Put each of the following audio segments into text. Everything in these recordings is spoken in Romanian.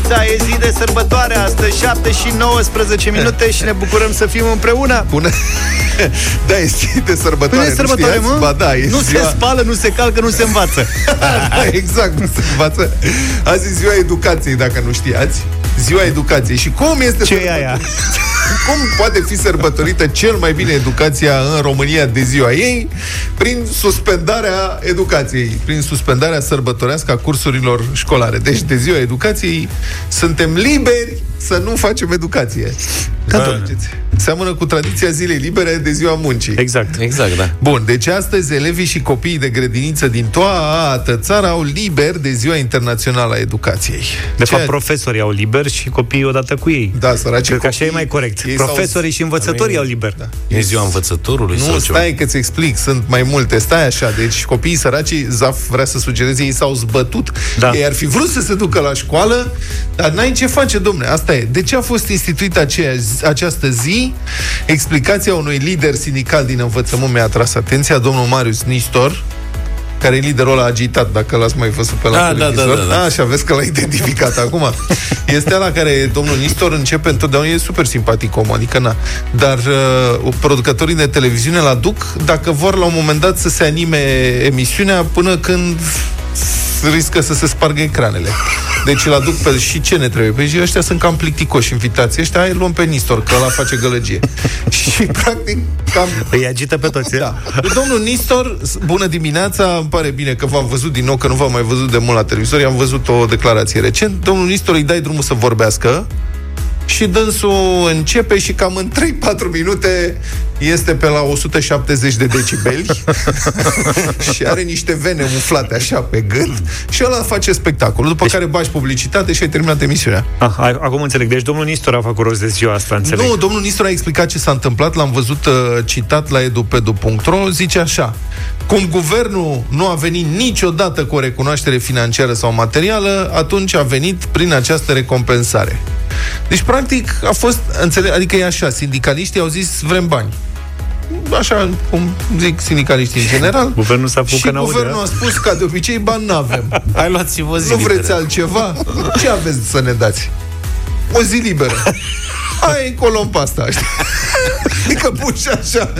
dimineața, e zi de sărbătoare astăzi, 7 și 19 minute și ne bucurăm să fim împreună. Bună! Da, e zi de sărbătoare, Nu e sărbătoare, știați? mă? Ba da, e nu ziua... se spală, nu se calcă, nu se învață. da, exact, nu se învață. Azi e ziua educației, dacă nu știați. Ziua educației. Și cum este Ce e sărbător- aia? Cum poate fi sărbătorită cel mai bine educația în România de ziua ei? Prin suspendarea educației, prin suspendarea sărbătorească a cursurilor școlare. Deci de ziua educației suntem liberi să nu facem educație. Da, Înțelegeți? Seamănă cu tradiția zilei libere de ziua muncii. Exact. Exact, da. Bun, deci astăzi elevii și copiii de grădiniță din toată țara au liber de Ziua Internațională a Educației. De Ceea- fapt, profesorii au liber și copiii odată cu ei. Da, săraci Cred că așa e copii, mai corect. ei s-au- Profesorii și învățătorii au liber. Da. E ziua învățătorului Nu, sau ceva? stai că-ți explic, sunt mai multe. Stai așa, deci copiii săraci, Zaf vrea să sugereze, ei s-au zbătut. Da. Ei ar fi vrut să se ducă la școală, dar n-ai ce face, domne. Asta e. De ce a fost instituită aceea, această zi? Explicația unui lider sindical din învățământ mi-a atras atenția, domnul Marius Nistor, care e liderul ăla agitat, dacă l-ați mai văzut pe la Ah, da, televizor. da, da, da. Așa, vezi că l-a identificat acum. Este la care domnul Nistor începe întotdeauna, e super simpatic om, adică na. Dar uh, producătorii de televiziune îl aduc dacă vor la un moment dat să se anime emisiunea până când riscă să se spargă ecranele. Deci îl aduc pe... Și ce ne trebuie? Păi și ăștia sunt cam plicticoși invitații. Ăștia hai luăm pe Nistor, că ăla face gălăgie. și practic cam Îi agită pe toți. da. Domnul Nistor, bună dimineața, îmi pare bine că v-am văzut din nou, că nu v-am mai văzut de mult la televizor, am văzut o declarație recent. Domnul Nistor îi dai drumul să vorbească și dânsul începe și cam în 3-4 minute este pe la 170 de decibeli și are niște vene umflate așa pe gând și ăla face spectacolul, după Deci- care bagi publicitate și ai terminat emisiunea. Ah, a- acum înțeleg. Deci domnul Nistor a făcut rost de ziua asta, înțeleg. Nu, domnul Nistor a explicat ce s-a întâmplat, l-am văzut uh, citat la edupedu.ro, zice așa, cum guvernul nu a venit niciodată cu o recunoaștere financiară sau materială, atunci a venit prin această recompensare. Deci, practic, a fost, înțeleg, adică e așa, sindicaliștii au zis vrem bani. Așa cum zic sindicaliștii în general. Guvernul s-a făcut și că n-aude, guvernul da? a spus, ca de obicei, bani n-avem. Hai luați-vă zi Nu liberă. vreți altceva? Ce aveți să ne dați? O zi liberă. Hai, colom pe asta. știi? Adică pun și așa.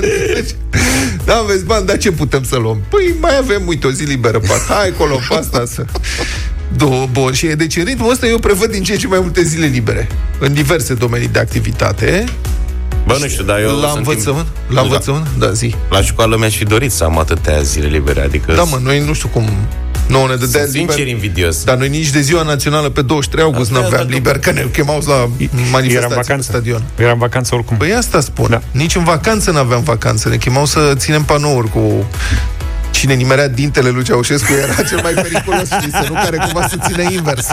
Da, aveți bani, dar ce putem să luăm? Păi mai avem, uite, o zi liberă pe asta. Hai, colom pe asta să... Două, bun. Și deci în ritmul ăsta eu prevăd din ce în ce mai multe zile libere. În diverse domenii de activitate. Bă, nu știu, dar eu la sunt învățământ? timp- La învățământ? Da, zi. La școală mi-aș fi dorit să am atâtea zile libere, adică Da, mă, noi nu știu cum... Nouă ne dădea sunt sincer invidios. Dar noi nici de ziua națională pe 23 august nu Asta e aveam altă liber, că ne chemau la Era în manifestații pe vacanță. stadion. Era în vacanță oricum. Păi asta spun. Da. Nici în vacanță n-aveam vacanță. Ne chemau să ținem panouri cu cine nimerea dintele lui Ceaușescu era cel mai periculos, știi, să nu care cumva să țină invers.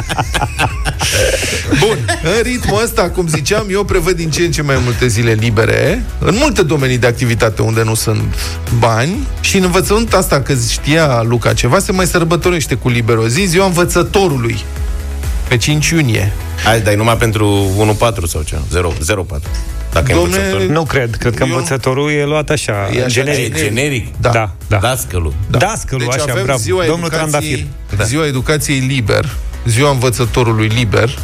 Bun, în ritmul ăsta, cum ziceam, eu prevăd din ce în ce mai multe zile libere, în multe domenii de activitate unde nu sunt bani și în învățământ asta, că știa Luca ceva, se mai sărbătorește cu liber o zi, ziua învățătorului, pe 5 iunie. Hai, dai numai pentru 1-4 sau ce? 0, 0-4. Dacă Domne, e învățător. Nu cred. Cred că Eu- învățătorul e luat așa, E așa, generic. E generic. Da. Da, da. Dascălul. da. Dascălul, Deci așa, avem bravo. ziua Domnul Trandafir. educației, da. ziua educației liber, ziua învățătorului liber.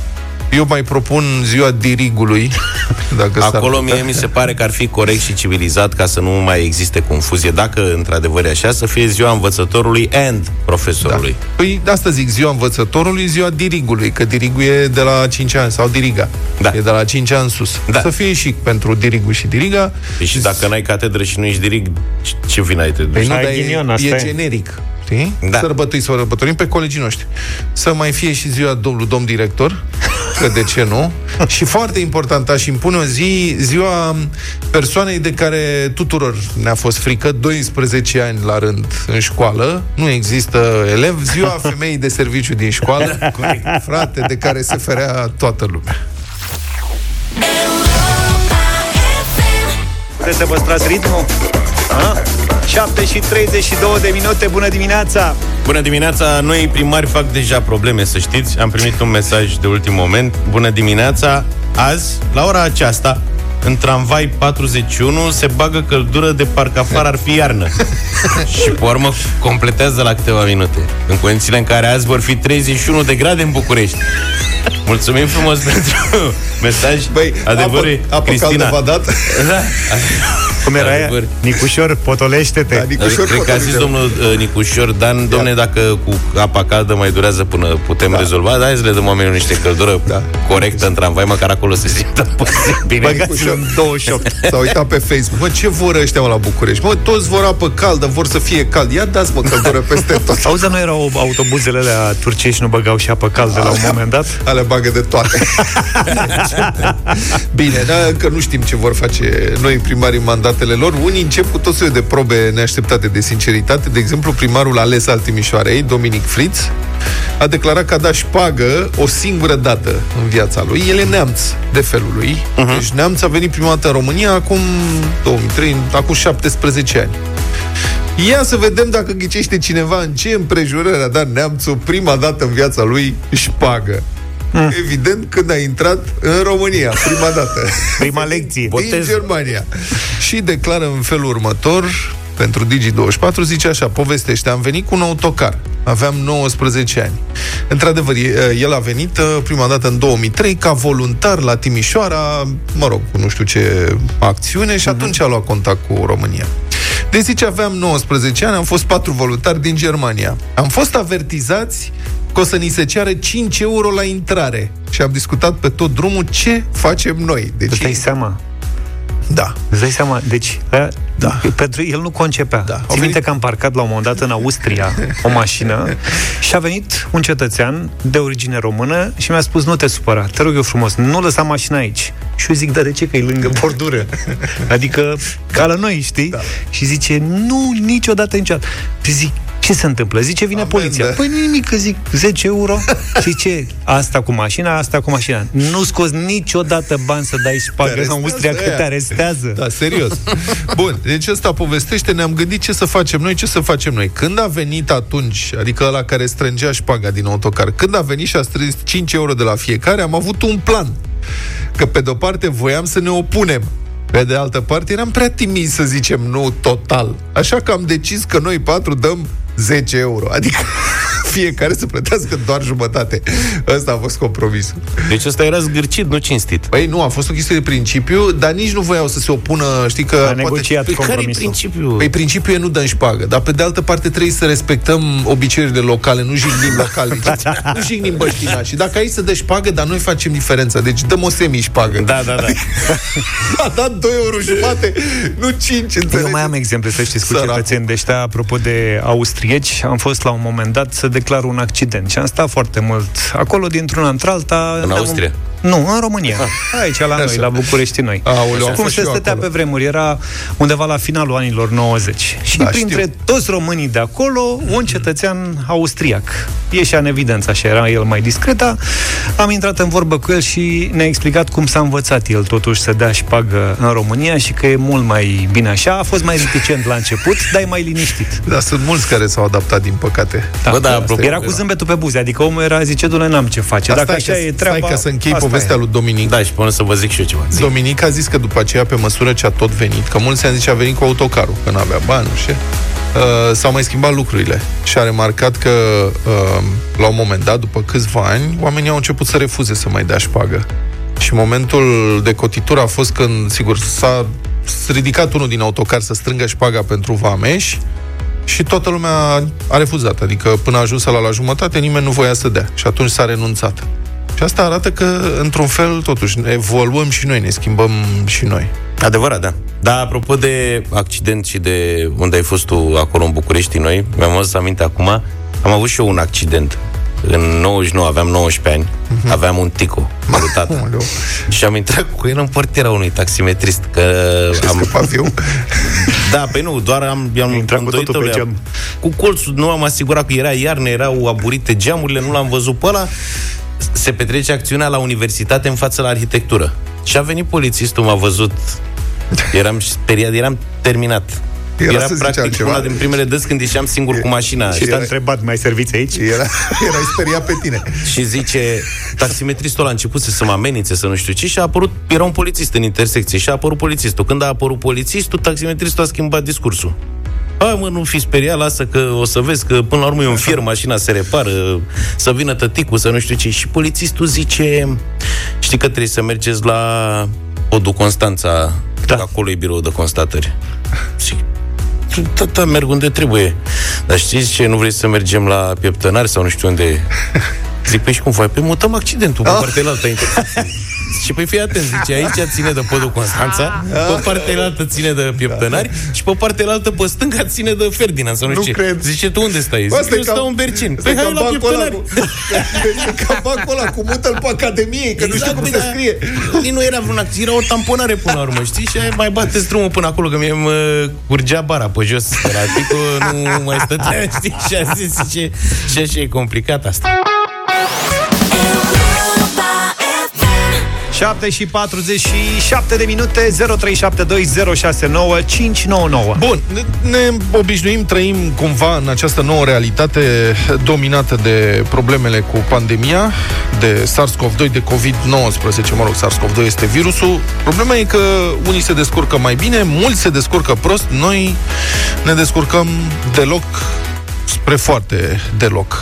Eu mai propun ziua dirigului. Dacă s-ar Acolo putea. mie mi se pare că ar fi corect și civilizat ca să nu mai existe confuzie. Dacă într-adevăr e așa, să fie ziua învățătorului and profesorului. Da. Păi asta zic, ziua învățătorului, ziua dirigului, că dirigul e de la 5 ani, sau diriga. Da. E de la 5 ani sus. Da. Să fie și pentru dirigul și diriga. Păi și dacă n-ai catedră și nu ești dirig, ce- ce vin ai te duci? Păi nu, Ai dar ghinion, e, asta e e. generic. Știi? Da. Sărbătui, sărbătorim pe colegii noștri. Să mai fie și ziua domnului domn director, că de ce nu? și foarte important, aș impune o zi, ziua persoanei de care tuturor ne-a fost frică, 12 ani la rând în școală, nu există elev, ziua femeii de serviciu din școală, frate, de care se ferea toată lumea. Puteți să păstrați ritmul? A? 7 și 32 de minute, bună dimineața! Bună dimineața, noi primari fac deja probleme, să știți. Am primit un mesaj de ultim moment. Bună dimineața, azi, la ora aceasta, în tramvai 41 se bagă căldură de parcă afară ar fi iarnă. și pe urmă completează la câteva minute. În condițiile în care azi vor fi 31 de grade în București. Mulțumim frumos pentru mesaj. Băi, Adevărul, apă, apă Cristina. caldă v-a dat? Da. Cum era aia? Adevăr. Nicușor, potolește-te. Da, Nicușor Cred că a zis Potovici. domnul uh, Nicușor Dan, domne, dacă cu apa caldă mai durează până putem da. rezolva, da, hai să le dăm oamenilor niște căldură Da. corectă în tramvai, măcar acolo se simtă puțin bine. Băgați-l în 28. S-a uitat pe Facebook. Mă, ce vor ăștia mă, la București? Mă, toți vor apă caldă, vor să fie cald. Ia dați mă căldură peste tot. Auzi, dar nu erau autobuzele alea turcești, nu băgau și apă caldă la un moment dat? Ale bagă de toate. Bine, da, că nu știm ce vor face noi primarii în mandatele lor. Unii încep cu tot soiul de probe neașteptate de sinceritate. De exemplu, primarul ales al Timișoarei, Dominic Fritz, a declarat că a dat șpagă o singură dată în viața lui. El e neamț de felul lui. Uh-huh. Deci neamț a venit prima dată în România acum 2003, acum 17 ani. Ia să vedem dacă ghicește cineva în ce împrejurări a dat neamțul prima dată în viața lui șpagă. Mm. Evident, când a intrat în România, prima dată. Prima lecție. Din Germania. Și declară în felul următor, pentru Digi24, zice așa, povestește, am venit cu un autocar. Aveam 19 ani. Într-adevăr, e- el a venit uh, prima dată în 2003 ca voluntar la Timișoara, mă rog, cu nu știu ce acțiune și atunci a luat contact cu România. Deci zice, aveam 19 ani, am fost patru voluntari din Germania. Am fost avertizați că o să ni se ceară 5 euro la intrare. Și am discutat pe tot drumul ce facem noi. Deci, Îți dai seama? Da. Îți dai seama? Deci, da. Da. pentru el nu concepea. Da. Da. Au Țin minte venit- că am parcat la un moment dat în Austria o mașină și a venit un cetățean de origine română și mi-a spus, nu te supăra, te rog eu frumos, nu lăsa mașina aici. Și eu zic, da, de ce? Că e lângă bordură. Adică, ca la noi, știi? Da. Și zice, nu, niciodată, niciodată. Și zic, ce se întâmplă? Zice, vine Amendă. poliția. Păi nimic, că zic, 10 euro. Și ce? Asta cu mașina, asta cu mașina. Nu scoți niciodată bani să dai șpagă în arestează Austria, că aia. te arestează. Da, serios. Bun, deci ăsta povestește, ne-am gândit ce să facem noi, ce să facem noi. Când a venit atunci, adică ăla care strângea șpaga din autocar, când a venit și a strâns 5 euro de la fiecare, am avut un plan. Că pe de-o parte voiam să ne opunem. Pe de altă parte, eram prea timizi să zicem nu total. Așa că am decis că noi patru dăm 10 euro. Adică fiecare să plătească doar jumătate. Ăsta a fost compromisul. Deci ăsta era zgârcit, nu cinstit. Păi nu, a fost o chestie de principiu, dar nici nu voiau să se opună, știi că... A negociat Păi care e compromisul. principiul? Păi principiul e nu dăm șpagă, dar pe de altă parte trebuie să respectăm obiceiurile locale, nu jignim locali, nu jignim băștina. Și dacă aici să dă șpagă, dar noi facem diferența. Deci dăm o semi-șpagă. Da, da, da. A dat 2 euro jumate, nu 5, înțelegi? Eu mai am exemple, să știți, cu Săracul. cetățeni de ăștia, apropo de austrieci, am fost la un moment dat să declar un accident și am stat foarte mult acolo, dintr-una într-alta. În ne-am- Austria? Nu, în România. Aici, la noi, Așa. la București noi. Aoleu, am Cum fost se și eu stătea acolo. pe vremuri, era undeva la finalul anilor 90. Și Da, printre știu. toți românii de acolo, un cetățean austriac. Ieșea în evidență, așa era el mai discret, dar am intrat în vorbă cu el și ne-a explicat cum s-a învățat el totuși să dea șpagă în România și că e mult mai bine așa. A fost mai reticent la început, dar e mai liniștit. Da, sunt mulți care s-au adaptat, din păcate. Da. Bă, da, Asta apropo era de- cu zâmbetul pe buze, adică omul era, zice, du n-am ce face. Dar Dacă stai, așa că, e treaba... stai ca să închei asta povestea e. lui Dominic. Da, și până să vă zic și eu ceva. Zi. Dominic a zis că după aceea, pe măsură ce a tot venit, că mulți ani zice a venit cu autocarul, că n-avea bani, nu știu, uh, s-au mai schimbat lucrurile. Și a remarcat că, uh, la un moment dat, după câțiva ani, oamenii au început să refuze să mai dea șpagă. Și momentul de cotitură a fost când, sigur, s-a ridicat unul din autocar să strângă șpaga pentru vameși și toată lumea a refuzat. Adică până a ajuns la la jumătate, nimeni nu voia să dea. Și atunci s-a renunțat. Și asta arată că, într-un fel, totuși, ne evoluăm și noi, ne schimbăm și noi. Adevărat, da. Dar apropo de accident și de unde ai fost tu acolo în București, noi, mi-am adus aminte acum, am avut și eu un accident. În 99 aveam 19 ani, aveam un tico mărutat. Aoleu. și am intrat cu el în portiera unui taximetrist, că Am... am, Scăpat viu. Da, pe nu, doar am, am Intrat cu îndoit-o totul pe lui- geam. Cu colțul, nu am asigurat că era iarnă, erau aburite geamurile, nu l-am văzut pe ăla. Se petrece acțiunea la universitate în față la arhitectură. Și a venit polițistul, m-a văzut, eram speriat, eram terminat. Era Era, să zice practic altceva. una din primele dăți când ieșeam singur cu mașina. Și Și, te-a întrebat, mai serviți aici? Era, erai speriat pe tine. și zice, taximetristul ăla a început să mă amenințe, să nu știu ce, și a apărut, era un polițist în intersecție și a apărut polițistul. Când a apărut polițistul, taximetristul a schimbat discursul. Hai mă, nu fi speriat, lasă că o să vezi că până la urmă e un fier, mașina se repară, să vină tăticul, să nu știu ce. Și polițistul zice, știi că trebuie să mergeți la Podul Constanța, da. acolo e birou de constatări. Zic, tata, merg unde trebuie. Dar știți ce, nu vrei să mergem la pieptănari sau nu știu unde? Zic, păi și cum faci? Păi mutăm accidentul pe partea altă a intersecției. Și păi fii atent, zice, aici ține de podul Constanța, pe partea altă ține de pieptănari și pe partea altă pe stânga ține de Ferdinand sau nu, Nu știu ce. cred. Zice, tu unde stai? Bă, Zic, stai eu ca- stau în Bercin. Stai Păi ca hai la bancul ăla pieptănari. cu... Stai ca bancul ăla cu mută-l pe Academiei, că nu știu cum păi se da. scrie. Nici nu era vreun act, era o tamponare până la urmă, știi? Și aia mai bateți drumul până acolo, că mie mă curgea bara pe jos. De la Tico nu mai stătea, știi? Și a zis, zice, și așa e complicat asta. 7 și 47 de minute 0372069599 Bun, ne, ne obișnuim, trăim cumva în această nouă realitate dominată de problemele cu pandemia, de SARS-CoV-2, de COVID-19, mă rog, SARS-CoV-2 este virusul. Problema e că unii se descurcă mai bine, mulți se descurcă prost, noi ne descurcăm deloc spre foarte deloc.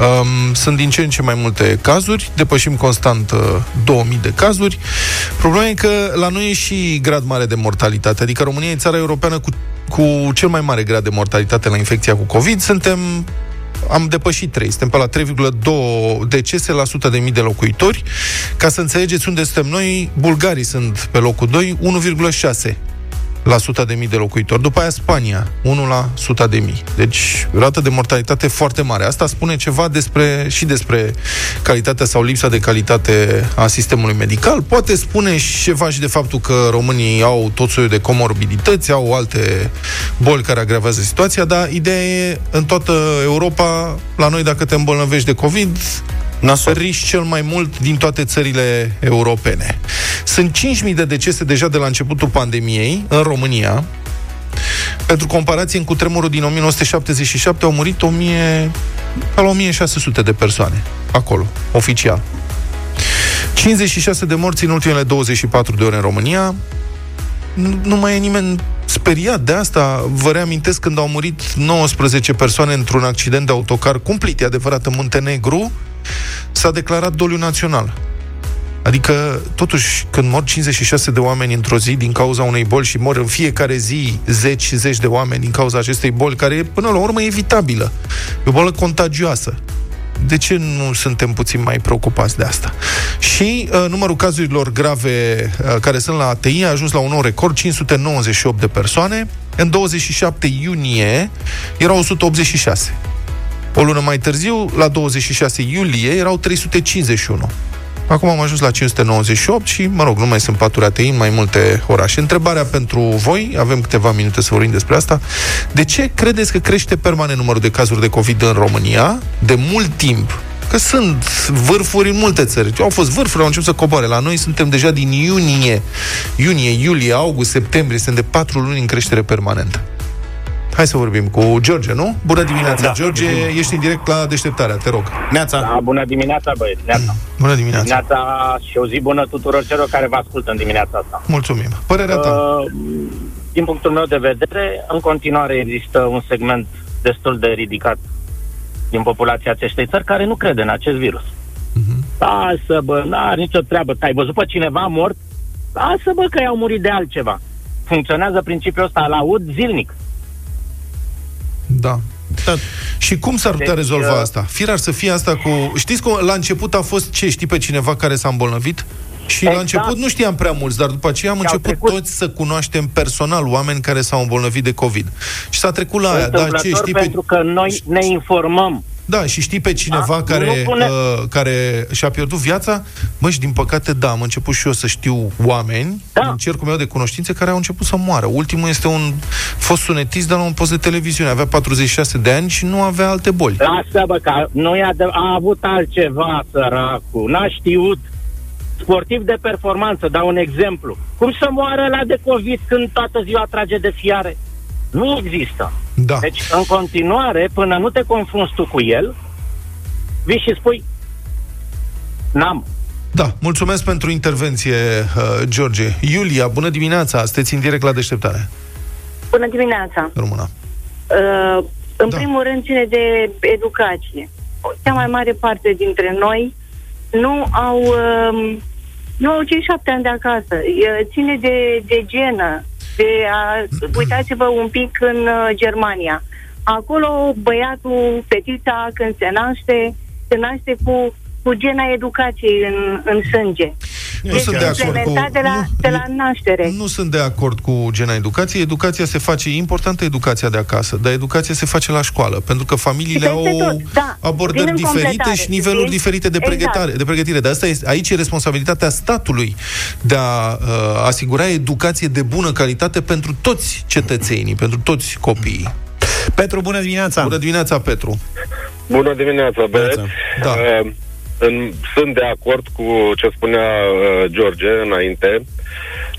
Um, sunt din ce în ce mai multe cazuri, depășim constant uh, 2000 de cazuri. Problema e că la noi e și grad mare de mortalitate, adică România e țara europeană cu, cu cel mai mare grad de mortalitate la infecția cu COVID. Suntem am depășit 3, suntem pe la 3,2 decese la 100 de mii de locuitori. Ca să înțelegeți unde suntem noi, bulgarii sunt pe locul 2, 1,6 la 100 de mii de locuitori. După aia Spania, 1 la 100 de mii. Deci, rată de mortalitate foarte mare. Asta spune ceva despre, și despre calitatea sau lipsa de calitate a sistemului medical. Poate spune și ceva și de faptul că românii au tot soiul de comorbidități, au alte boli care agravează situația, dar ideea e, în toată Europa, la noi, dacă te îmbolnăvești de COVID, Nasol. riști cel mai mult din toate țările europene. Sunt 5.000 de decese deja de la începutul pandemiei în România. Pentru comparație, în cutremurul din 1977 au murit 1000, pe la 1600 de persoane. Acolo, oficial. 56 de morți în ultimele 24 de ore în România. Nu, nu mai e nimeni speriat de asta. Vă reamintesc când au murit 19 persoane într-un accident de autocar cumplit, e adevărat, în Muntenegru, s-a declarat doliu național. Adică, totuși, când mor 56 de oameni într-o zi din cauza unei boli și mor în fiecare zi zeci și zeci de oameni din cauza acestei boli, care e, până la urmă, evitabilă. E o bolă contagioasă. De ce nu suntem puțin mai preocupați de asta? Și uh, numărul cazurilor grave uh, care sunt la ATI a ajuns la un nou record, 598 de persoane. În 27 iunie erau 186. O lună mai târziu, la 26 iulie, erau 351. Acum am ajuns la 598 și, mă rog, nu mai sunt paturi ATI în mai multe orașe. Întrebarea pentru voi, avem câteva minute să vorbim despre asta, de ce credeți că crește permanent numărul de cazuri de COVID în România de mult timp? Că sunt vârfuri în multe țări. Au fost vârfuri, au început să coboare. La noi suntem deja din iunie, iunie, iulie, august, septembrie, sunt de patru luni în creștere permanentă. Hai să vorbim cu George, nu? Bună dimineața, Da, George, ești în direct la deșteptarea, te rog. Neața. Da, bună dimineața, băieți. Neața. Bună dimineața. Dimineața și o zi bună tuturor celor care vă ascultă în dimineața asta. Mulțumim. Părerea ta. Uh, din punctul meu de vedere, în continuare există un segment destul de ridicat din populația acestei țări care nu crede în acest virus. Mhm. Lasă, bă, n-are nicio treabă. Ai văzut pe cineva mort? Lasă, bă, că i-au murit de altceva. Funcționează principiul ăsta, îl aud zilnic. Da. Da. Și cum s-ar putea Deci, rezolva uh, asta? Firar să fie asta cu... Știți cum la început a fost ce? Știi pe cineva care s-a îmbolnăvit? Și la Exact. început nu știam prea mulți, dar după aceea am Și au început trecut. toți să cunoaștem personal oameni care s-au îmbolnăvit de COVID. Și s-a trecut la aia. Da, ce, Întâmplător știi pe... pentru că noi ne informăm. Da, și știi pe cineva Da, care, nu pune- uh, care și-a pierdut viața? Mă, și din păcate, da, am început și eu să știu oameni Da. în cercul meu de cunoștințe care au început să moară. Ultimul este un fost sunetist de la un post de televiziune. Avea 46 de ani și nu avea alte boli. Lasă, bă, că noi a, a avut altceva, săracul. N-a știut. Sportiv de performanță, dau un exemplu. Cum să moară la de COVID când toată ziua trage de fiare? Nu există. Da. Deci, în continuare, până nu te confrunți tu cu el, vii și spui, n-am. Da, mulțumesc pentru intervenție, uh, George. Iulia, bună dimineața, sunteți în direct la deșteptare. Bună dimineața! Româna. Uh, în Da. da. primul rând ține de educație. Cea mai mare parte dintre noi nu au, um, nu au cei șapte ani de acasă. E, Ține de, de genă. De a, uitați-vă un pic în uh, Germania. Acolo băiatul, fetița, când se naște, se naște cu, cu gena educației în, în sânge. Nu sunt de acord cu... implementat de la, nu, de la naștere. Nu sunt de acord cu gena educației. Educația se face, e importantă educația de acasă, dar educația se face la școală, pentru că familiile Peste au tot, da. abordări Vin în diferite completare, și niveluri știi? diferite de Exact. pregătire. De pregătire. Dar asta este, aici e responsabilitatea statului de a uh, asigura educație de bună calitate pentru toți cetățenii, pentru toți copiii. Petru, bună dimineața! Bună dimineața, Petru. Bună dimineața, băieți. Da. Uh, în, sunt de acord cu ce spunea uh, George înainte.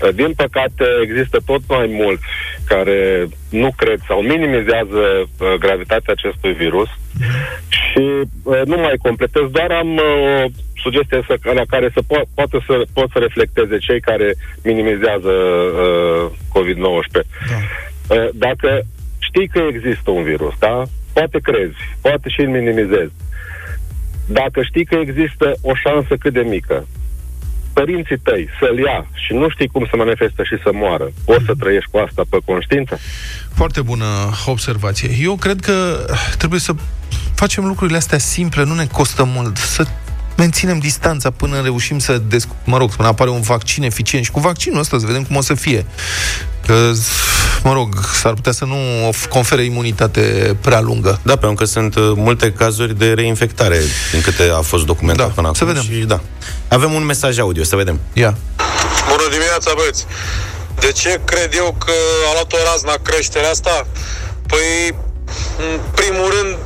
Uh, din păcate, există tot mai mulți care nu cred sau minimizează uh, gravitatea acestui virus și uh, nu mai completez, doar am uh, o sugestie să, la care să po- poată să, pot să reflecteze cei care minimizează uh, COVID-19. Da. Uh, dacă știi că există un virus, da? Poate crezi, poate și îl minimizezi. Dacă știi că există o șansă cât de mică, părinții tăi să-l ia și nu știi cum se manifestă și să moară, o să trăiești cu asta pe conștiință? Foarte bună observație. Eu cred că trebuie să facem lucrurile astea simple, nu ne costă mult, să menținem distanța până reușim să, desc- mă rog, până apare un vaccin eficient și cu vaccinul ăsta să vedem cum o să fie. Că, mă rog, s-ar putea să nu of- confere imunitate prea lungă. Da, pentru că sunt uh, multe cazuri de reinfectare, din câte a fost documentat Da, până acum. să vedem. Și, da. Avem un mesaj audio, să vedem. Ia. Bună dimineața, băieți! De ce cred eu că a luat o razna creșterea asta? Păi, în primul rând,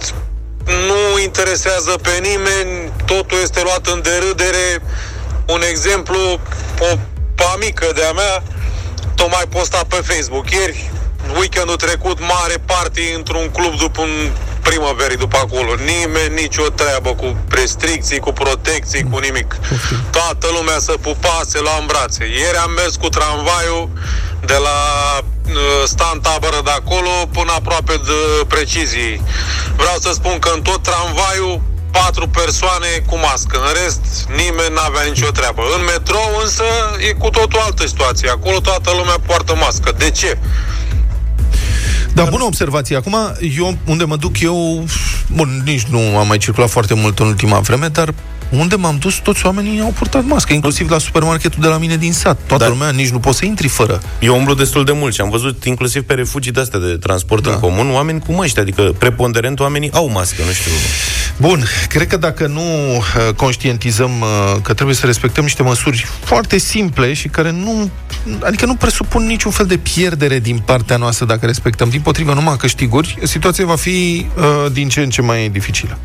nu interesează pe nimeni, totul este luat în derâdere. Un exemplu, o pamică de-a mea tocmai posta pe Facebook ieri, weekendul trecut, mare party într-un club după un primăverii după acolo. Nimeni, nicio treabă cu restricții, cu protecții, cu nimic. Toată lumea se pupa, se lua în brațe. Ieri am mers cu tramvaiul de la uh, stan tabără de acolo până aproape de precizii. Vreau să spun că în tot tramvaiul patru persoane cu mască. În rest, nimeni n-avea nicio treabă. În metrou însă e cu totul altă situație. Acolo toată lumea poartă mască. De ce? Da, bună observație. Acum, eu, unde mă duc eu, bun, nici nu am mai circulat foarte mult în ultima vreme, dar unde m-am dus, toți oamenii au purtat mască, inclusiv la supermarketul de la mine din sat. Toată Da. lumea, nici nu poți să intri fără. Eu umblu destul de mult și am văzut inclusiv pe refugii de-astea de transport Da. în comun, oameni cu măști, adică preponderent oamenii au mască, nu știu. Bun, cred că dacă nu uh, conștientizăm uh, că trebuie să respectăm niște măsuri foarte simple și care nu, adică nu presupun niciun fel de pierdere din partea noastră dacă respectăm, din potrivă numai câștiguri, situația va fi uh, din ce în ce mai dificilă.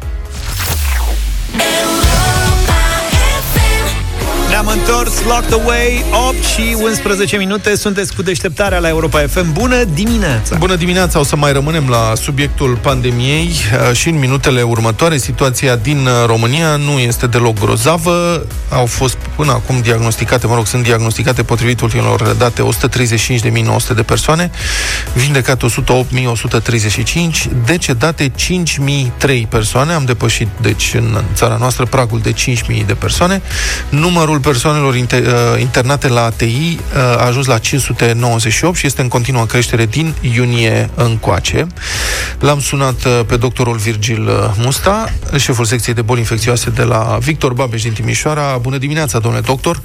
Ne-am întors, Locked Away, 8 și 11 minute, sunteți cu deșteptarea la Europa FM. Bună dimineața! Bună dimineața, o să mai rămânem la subiectul pandemiei uh, și în minutele următoare. Situația din uh, România nu este deloc grozavă. Au fost până acum diagnosticate, mă rog, sunt diagnosticate potrivit ultimelor date 135.900 de persoane, vindecate 108.135, decedate 5.003 persoane. Am depășit, deci, în țara noastră pragul de 5.000 de persoane. Numărul persoanelor inter, uh, internate la ATI uh, a ajuns la 598 și este în continuă creștere din iunie încoace. L-am sunat uh, pe doctorul Virgil uh, Musta, șeful secției de boli infecțioase de la Victor Babeș din Timișoara. Bună dimineața, domnule doctor!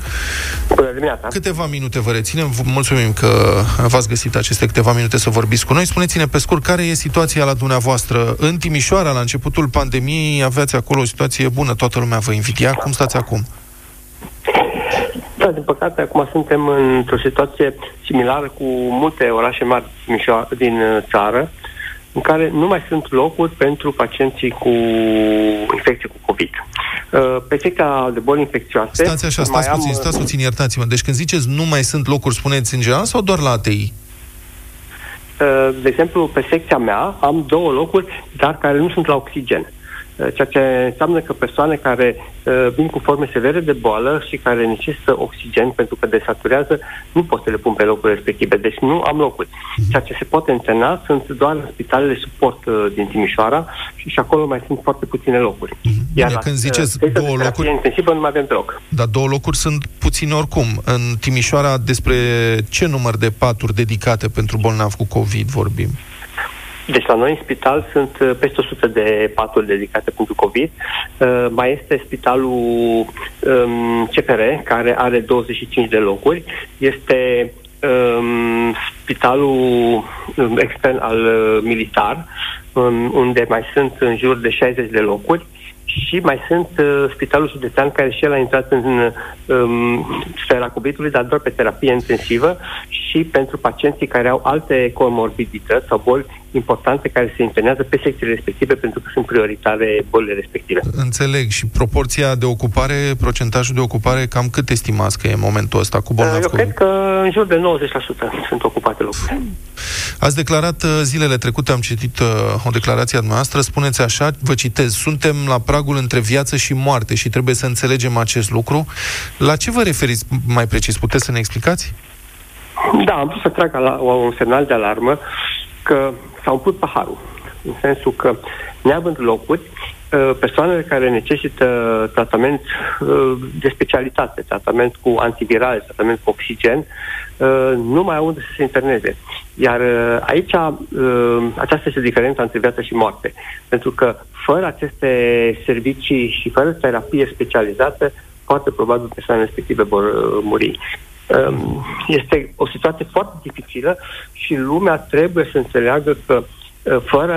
Bună dimineața! Câteva minute vă reținem. Vă mulțumim că v-ați găsit aceste câteva minute să vorbiți cu noi. Spuneți-ne pe scurt care e situația la dumneavoastră în Timișoara, la începutul pandemiei. Aveați acolo o situație bună, toată lumea vă invidia. Cum stați acum? Da, din păcate, acum suntem într-o situație similară cu multe orașe mari din Mișo- din uh, țară, în care nu mai sunt locuri pentru pacienții cu infecție cu COVID. Uh, Pe secția de boli infecțioase... Stați așa, mai stați am, puțin, uh, stați puțin, iertați-mă. Deci când ziceți nu mai sunt locuri, spuneți în general sau doar la ATI? Uh, de exemplu, pe secția mea am două locuri, dar care nu sunt la oxigen. Uh, ceea ce înseamnă că persoane care uh, vin cu forme severe de boală și care necesită oxigen pentru că desaturează, nu pot să le pun pe locurile respective. Deci nu am locuri. Ceea ce se poate întrena sunt doar spitalele suport uh, din Timișoara și, și acolo mai sunt foarte puține locuri. Bine, când ziceți secția de două terapie locuri- intensivă nu mai avem deloc. Dar două locuri sunt puține oricum. În Timișoara, despre ce număr de paturi dedicate pentru bolnavi cu COVID vorbim? Deci la noi în spital sunt uh, peste 100 de paturi dedicate pentru COVID. Uh, mai este spitalul um, CPR, care are 25 de locuri. Este um, spitalul um, extern al uh, militar, um, unde mai sunt în jur de 60 de locuri. Și mai sunt uh, spitalul județean care și el a intrat în um, sfera COVID-ului, dar doar pe terapie intensivă și pentru pacienții care au alte comorbidități sau boli importante care se internează pe secțiile respective pentru că sunt prioritare bolile respective. Înțeleg. Și proporția de ocupare, procentajul de ocupare, cam cât estimați că e în momentul ăsta cu Uh, bolnavi Eu COVID? cred că în jur de 90% sunt ocupate locuri. Ați declarat uh, zilele trecute, am citit uh, o declarație a dumneavoastră, spuneți așa, vă citez, suntem la pragul între viață și moarte și trebuie să înțelegem acest lucru. La ce vă referiți mai precis? Puteți să ne explicați? Da, am vrut să trag ala- un semnal de alarmă că s-a umplut paharul. În sensul că, neavând locuri, uh, persoanele care necesită tratament uh, de specialitate, tratament cu antivirale, tratament cu oxigen, uh, nu mai au unde să se interneze. Iar uh, aici, uh, aceasta este diferența între viață și moarte. Pentru că fără aceste servicii și fără terapie specializată, foarte probabil persoanele respective vor uh, muri. Um, Este o situație foarte dificilă și lumea trebuie să înțeleagă că uh, fără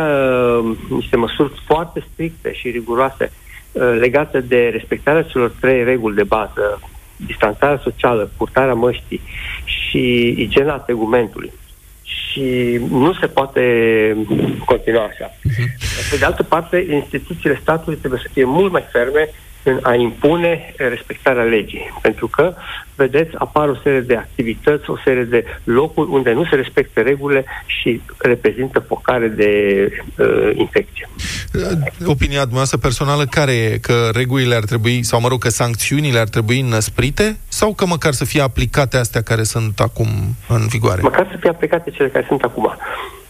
uh, niște măsuri foarte stricte și riguroase uh, legate de respectarea celor trei reguli de bază, distanțarea socială, purtarea măștii și igiena tegumentului, și nu se poate continua așa. Pe de altă parte, instituțiile statului trebuie să fie mult mai ferme în a impune respectarea legii. Pentru că, vedeți, apar o serie de activități, o serie de locuri unde nu se respectă regulile și reprezintă focare de uh, infecție. Opinia dumneavoastră personală care e? Că regulile ar trebui, sau mă rog, că sancțiunile ar trebui înăsprite sau că măcar să fie aplicate astea care sunt acum în vigoare? Măcar să fie aplicate cele care sunt acum.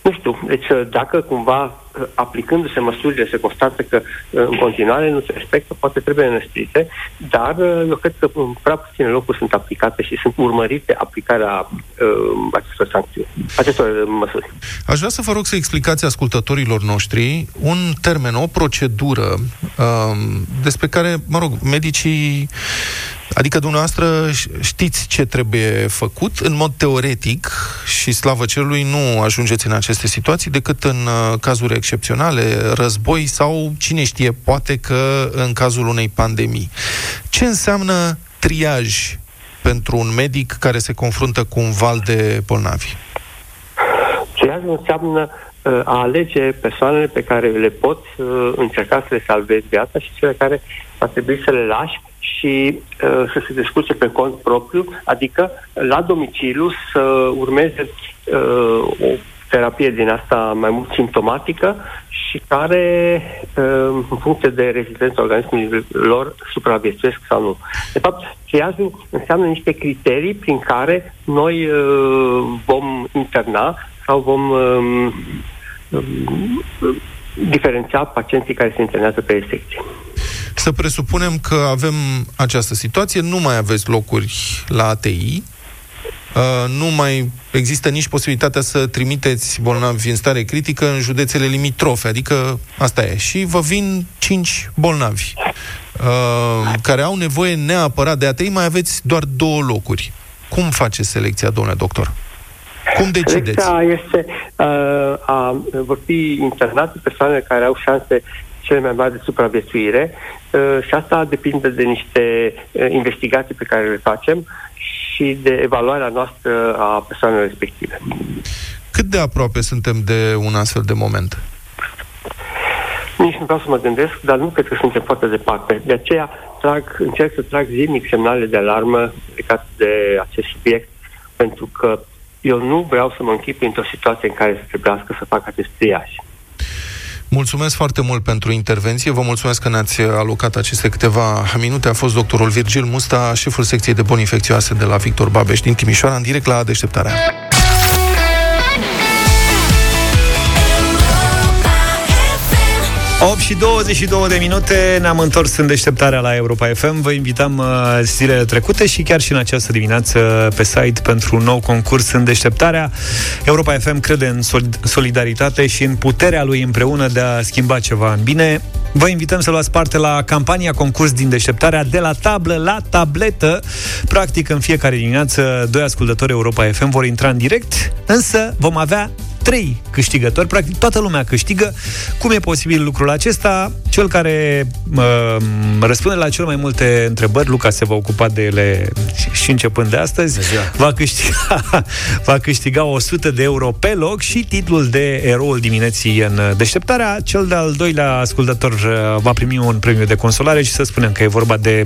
Nu știu, deci uh, dacă cumva uh, aplicându-se măsurile se constată că uh, în continuare nu se respectă, poate trebuie înăsprite, dar uh, eu cred că în prea puține locuri sunt aplicate și sunt urmărite aplicarea uh, acestor sancțiuni, acestor uh, măsuri. Aș vrea să vă rog să explicați ascultătorilor noștri un termen, o procedură um, despre care, mă rog, medicii Adică dumneavoastră știți ce trebuie făcut în mod teoretic și slavă cerului nu ajungeți în aceste situații decât în uh, cazuri excepționale, război sau cine știe, poate că în cazul unei pandemii. Ce înseamnă triaj pentru un medic care se confruntă cu un val de bolnavi? Triajul înseamnă uh, a alege persoanele pe care le poți uh, încerca să le salvezi viața și cele care va trebui să le lași și uh, să se descurce pe cont propriu, adică la domiciliu să urmeze uh, o terapie din asta mai mult simptomatică și care, uh, în funcție de rezistența organismului lor, supraviețuiesc sau nu. De fapt, triajul înseamnă niște criterii prin care noi uh, vom interna sau vom um, um, diferenția pacienții care se internează pe secție. Să presupunem că avem această situație, nu mai aveți locuri la ATI, Uh, nu mai există nici posibilitatea să trimiteți bolnavi în stare critică în județele limitrofe, adică asta e. Și vă vin cinci bolnavi uh, care au nevoie neapărat de ATI, mai aveți doar două locuri. Cum face selecția, domnule doctor? Cum decideți? Selecția este, uh, a, vor fi internate persoanele care au șanse cele mai mari de supraviețuire uh, și asta depinde de niște uh, investigații pe care le facem și de evaluarea noastră a persoanelor respective. Cât de aproape suntem de un astfel de moment? Nici nu vreau să mă gândesc, dar nu cred că suntem foarte departe. De aceea trag, încerc să trag zilnic semnale de alarmă legate de acest subiect, pentru că eu nu vreau să mă închip într-o situație în care să trebuiască să fac acest triaj. Mulțumesc foarte mult pentru intervenție. Vă mulțumesc că ne-ați alocat aceste câteva minute. A fost doctorul Virgil Musta, șeful secției de boli infecțioase de la Victor Babeș din Timișoara, în direct la deșteptarea. 8 și 22 de minute ne-am întors în deșteptarea la Europa FM. Vă invitam uh, zilele trecute și chiar și în această dimineață pe site pentru un nou concurs în deșteptarea. Europa FM crede în solidaritate și în puterea lui împreună de a schimba ceva în bine. Vă invităm să luați parte la campania concurs din deșteptarea de la tablă la tabletă. Practic, în fiecare dimineață, doi ascultători Europa FM vor intra în direct, însă vom avea trei câștigători, practic toată lumea câștigă. Cum e posibil lucrul acesta? Cel care uh, răspunde la cel mai multe întrebări, Luca se va ocupa de ele și, și începând de astăzi, va câștiga, va câștiga 100 de euro pe loc și titlul de eroul dimineții în deșteptarea. Cel de-al doilea ascultător uh, va primi un premiu de consolare și să spunem că e vorba de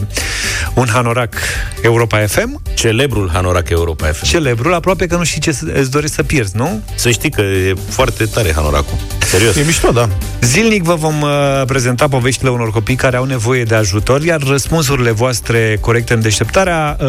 un hanorac Europa FM. Celebrul hanorac Europa FM. Celebrul, aproape că nu știi ce îți dorești să pierzi, nu? Să știi că e foarte tare hanoracul. Serios. E mișto, da. Zilnic vă vom uh, prezenta poveștile unor copii care au nevoie de ajutor, iar răspunsurile voastre corecte în deșteptarea uh,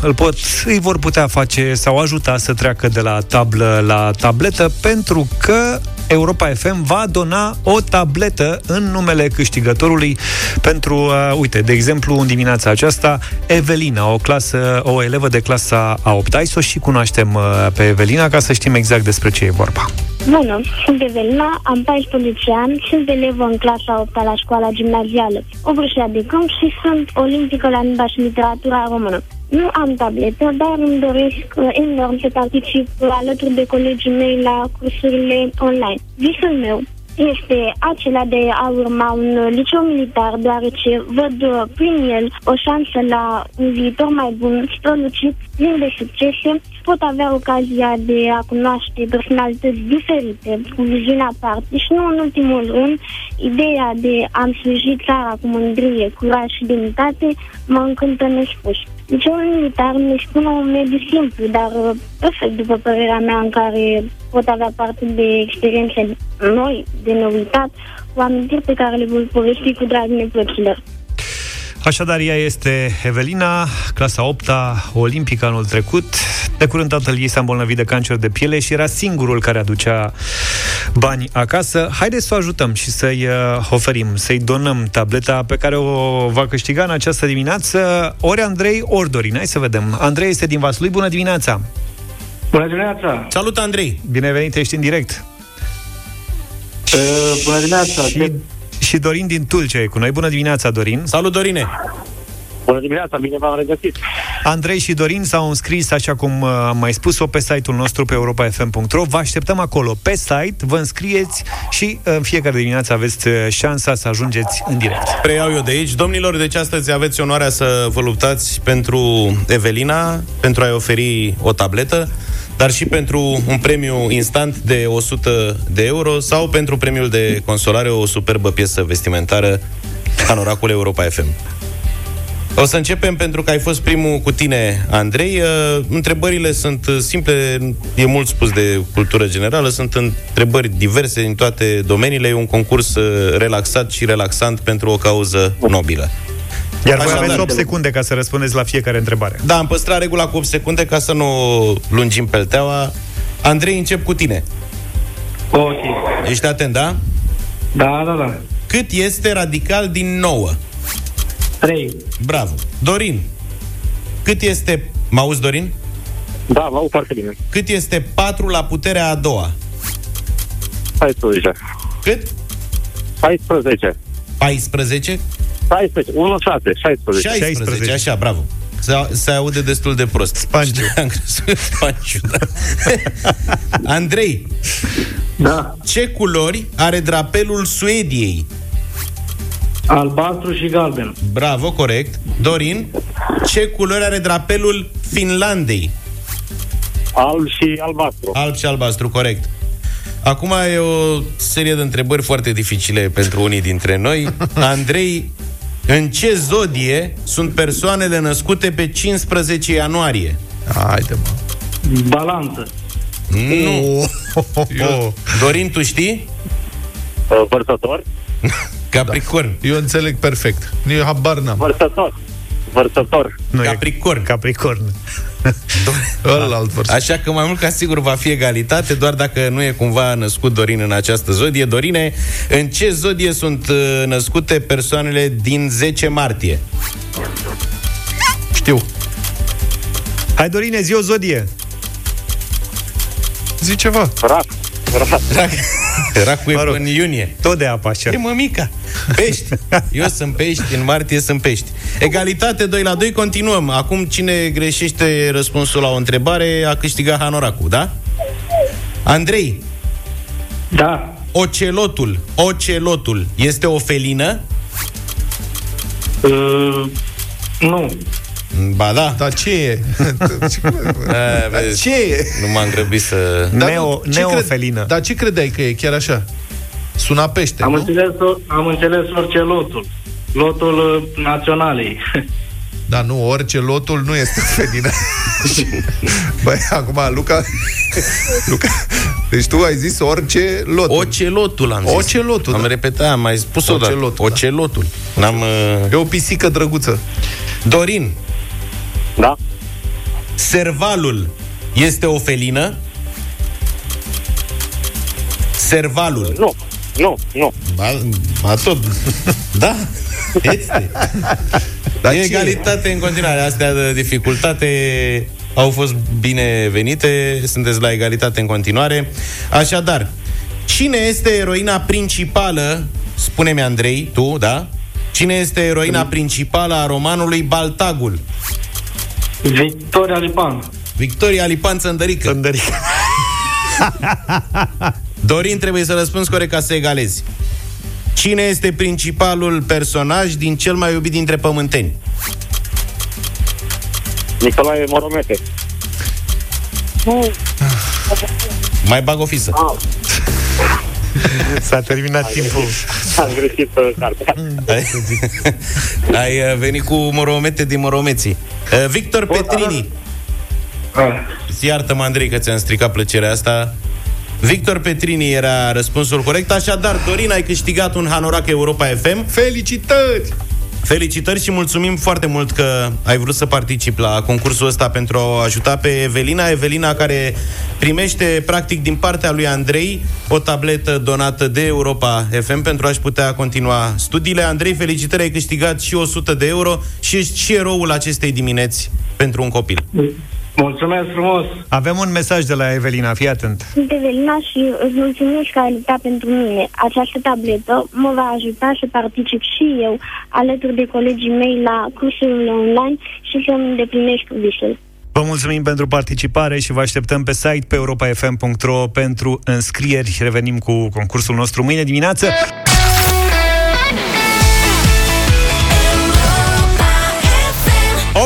îl pot, îi vor putea face sau ajuta să treacă de la tablă la tabletă, pentru că Europa FM va dona o tabletă în numele câștigătorului pentru, uh, uite, de exemplu, în dimineața aceasta, Evelina, o clasă, o elevă de clasa a 8 Hai să o și cunoaștem uh, pe Evelina ca să știm exact despre ce e vorba. Bună, sunt Evelina, am 14 ani, sunt elevă în clasa 8 la școala gimnazială, o de câmp și sunt olimpică la limba și literatura română. Nu am tabletă, dar îmi doresc uh, enorm să particip alături de colegii mei la cursurile online. Visul meu este acela de a urma un liceu militar, deoarece văd uh, prin el o șansă la un viitor mai bun, strălucit, plin de succese. Pot avea ocazia de a cunoaște personalități diferite, cu viziunea aparte și nu în ultimul rând, ideea de a-mi sluji țara cu mândrie, curaj și demnitate mă încântă nespus. Liceul militar mi spune un mediu simplu, dar uh, perfect, după părerea mea, în care pot avea parte de experiențe noi, de neuitat, cu amintiri pe care le voi povesti cu drag neplăcilor. Așadar, ea este Evelina, clasa 8 olimpică anul trecut. De curând tatăl ei s-a îmbolnăvit de cancer de piele și era singurul care aducea bani acasă. Haideți să o ajutăm și să-i uh, oferim, să-i donăm tableta pe care o va câștiga în această dimineață ori Andrei, ori Dorin. Hai să vedem. Andrei este din Vaslui. Bună dimineața! Bună dimineața! Salut, Andrei! Bine venit, ești în direct. Uh, bună dimineața! Și, și Dorin din Tulcea e cu noi. Bună dimineața, Dorin! Salut, Dorine! Bună dimineața, bine v-am regăsit. Andrei și Dorin s-au înscris, așa cum uh, am mai spus-o, pe site-ul nostru pe europafm.ro. Vă așteptăm acolo pe site, vă înscrieți și uh, în fiecare dimineață aveți uh, șansa să ajungeți în direct. Preiau eu de aici. Domnilor, deci astăzi aveți onoarea să vă luptați pentru Evelina, pentru a-i oferi o tabletă dar și pentru un premiu instant de 100 de euro sau pentru premiul de consolare o superbă piesă vestimentară Anoracul Europa FM. O să începem pentru că ai fost primul cu tine, Andrei. Uh, întrebările sunt simple, e mult spus de cultură generală, sunt întrebări diverse din toate domeniile, e un concurs uh, relaxat și relaxant pentru o cauză nobilă. Iar voi aveți 8 secunde ca să răspundeți la fiecare întrebare. Da, am păstrat regula cu 8 secunde ca să nu lungim pelteaua. Andrei, încep cu tine. Ok. Ești atent, da? Da, da, da. Cât este radical din 9? 3. Bravo. Dorin, cât este... Mă auzi, Dorin? Da, mă aud foarte bine. Cât este 4 la puterea a doua? 14. Cât? 14. 14? 16. 1, 6. 16. 16. 16, așa, bravo. Se, se aude destul de prost. Spanciu. Am crezut Spanciu, da. Andrei. Da. Ce culori are drapelul Suediei? Albastru și galben. Bravo, corect. Dorin, ce culori are drapelul Finlandei? Alb și albastru. Alb și albastru, corect. Acum e o serie de întrebări foarte dificile pentru unii dintre noi. Andrei, în ce zodie sunt persoanele născute pe 15 ianuarie? Haide, mă. Balanță. Nu. Eu... Dorin, tu știi? Uh, Vărsător? Capricorn. Eu înțeleg perfect. Eu habar n-am. Vărsător. Vărsător. Nu, Capricorn. E Capricorn. Ălalt vărsător. Așa că mai mult ca sigur va fi egalitate, doar dacă nu e cumva născut Dorin în această zodie. Dorine, în ce zodie sunt uh, născute persoanele din 10 martie? Știu. Hai, Dorine, zi o zodie. Zi ceva. Rac. Rac. Rac. Racul e Mă rog. în iunie. Tot de apă așa. E mămica. Pești. Eu sunt pești, în martie sunt pești. Egalitate 2 la 2, continuăm. Acum cine greșește răspunsul la o întrebare a câștigat hanoracul, da? Andrei, Da. ocelotul, ocelotul este o felină? Uh, nu. Ba da. Dar ce e? A, vezi, ce e? nu m-am grăbit să... Dar Neo, nu, ce neofelină. Cred, dar ce credeai că e chiar așa? Suna pește, Am nu? înțeles, am înțeles orice lotul. Lotul uh, naționalei. Da, nu, orice lotul nu este felină. Băi, acum, Luca... Luca... Deci tu ai zis orice lot. Ocelotul am zis. Ocelotul, Am da. repetat, am mai spus-o odată. Ocelotul, da. Ocelotul. N-am... Uh... E o pisică drăguță. Dorin, Da? servalul este o felină? Servalul. Nu. Nu, nu. Ba, ba tot. da, este. Dar e ce egalitate în continuare. Astea de dificultate au fost binevenite. Sunteți la egalitate în continuare. Așadar, cine este eroina principală, spune-mi Andrei, tu, da? Cine este eroina principală a romanului Baltagul? Victoria Lipan. Victoria Lipan Țăndărică. Țăndărică. Dorin, trebuie să răspunzi corect ca să egalezi. Cine este principalul personaj din cel mai iubit dintre pământeni? Nicolae Moromete. Mai bag o fisă. Ah, S-a terminat timpul. am greșit pe cartea. Ai, ai uh, venit cu moromete din moromeții. Uh, Victor Petrini. Iartă-mă, Andrei, că ți-am stricat plăcerea asta. Victor Petrini era răspunsul corect. Așadar, Dorin, ai câștigat un Hanorac Europa FM. Felicitări! Felicitări și mulțumim foarte mult că ai vrut să participi la concursul ăsta pentru a o ajuta pe Evelina. Evelina care primește practic din partea lui Andrei o tabletă donată de Europa FM pentru a-și putea continua studiile. Andrei, felicitări, ai câștigat și 100 de euro și ești și eroul acestei dimineți pentru un copil. Mulțumesc frumos. Avem un mesaj de la Evelina, fii atent. Sunt Evelina și îți mulțumesc că ai luptat pentru mine. Această tabletă mă va ajuta să particip și eu alături de colegii mei la cursurile online și să-mi îndeplinesc visul. Vă mulțumim pentru participare și vă așteptăm pe site pe europafm.ro pentru înscrieri. Revenim cu concursul nostru mâine dimineață.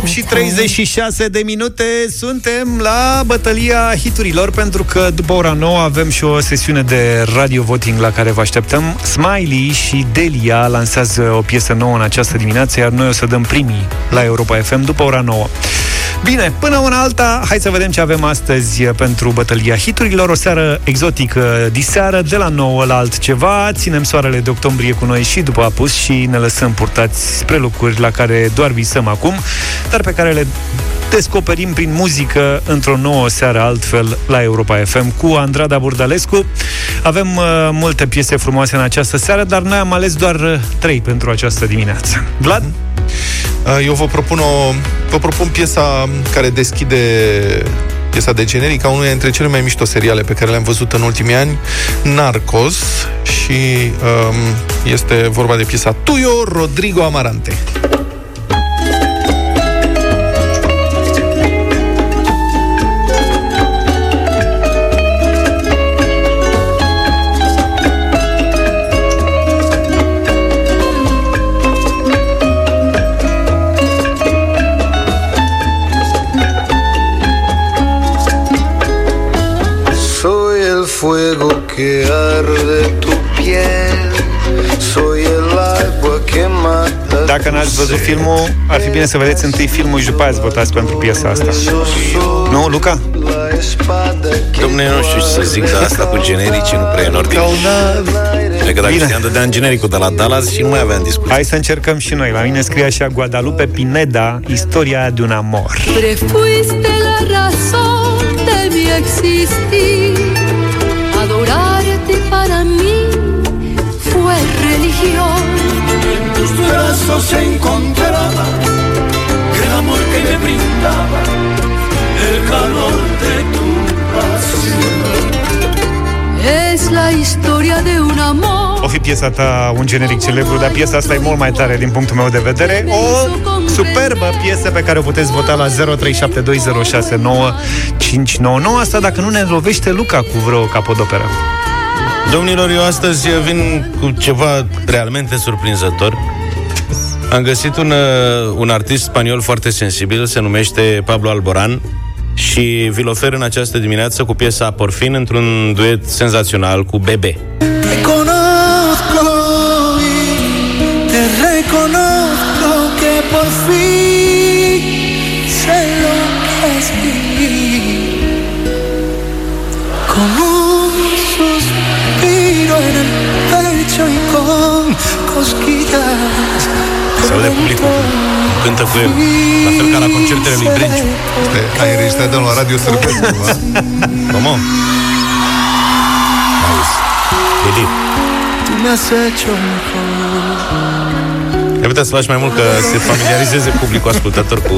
8 și 36 de minute suntem la bătălia hiturilor pentru că după ora 9 avem și o sesiune de radio voting la care vă așteptăm. Smiley și Delia lansează o piesă nouă în această dimineață, iar noi o să dăm primii la Europa FM după ora 9. Bine, până una alta, hai să vedem ce avem astăzi pentru bătălia hiturilor. O seară exotică diseară, de la 9 la altceva. Ținem soarele de octombrie cu noi și după apus și ne lăsăm purtați spre lucruri la care doar visăm acum, dar pe care le descoperim prin muzică într-o nouă seară altfel la Europa FM cu Andrada Burdalescu. Avem uh, multe piese frumoase în această seară, dar noi am ales doar uh, trei pentru această dimineață. Vlad? Eu vă propun, o, vă propun piesa care deschide piesa de generic a unul dintre cele mai mișto seriale pe care le-am văzut în ultimii ani, Narcos, și um, este vorba de piesa Tuyo Rodrigo Amarante. Fuego que arde tu piel. Soy el agua que mata. Dacă n-ați văzut filmul, ar fi bine să vedeți întâi filmul și după aia să votați pentru piesa asta. Nu, Luca? espada que Domne, nu știu ce să zic, dar asta cu generici nu prea e în ordine. Cred că dacă Bine. știam, dădeam genericul de la Dallas și nu mai aveam discuții. Hai să încercăm și noi. La mine scrie așa Guadalupe Pineda, istoria de un amor. Siempre fuiste la razón de mi existir. Adorarte para mí fue religión. en tus brazos se encontraba el amor que me brindaba el calor de tu pasión. Es la historia de un amor. O fi piesa ta un generic celebru, dar piesa asta e mult mai tare din punctul meu de vedere. O superbă piesă pe care o puteți vota la 0372069599. Asta dacă nu ne lovește Luca cu vreo capodoperă. Domnilor, eu astăzi vin cu ceva realmente surprinzător. Am găsit un, uh, un artist spaniol foarte sensibil, se numește Pablo Alboran și vi-l ofer în această dimineață cu piesa Porfin într-un duet senzațional cu Bebe. Te Se aude publicul cum cântă cu el, la fel ca la concertele lui Brenciu. Ai înregistrat la Radio Sârbesc, cumva? Mamă, Delir. Tú me has hecho mejor. Ai putea să lași mai mult că se familiarizeze publicul ascultător cu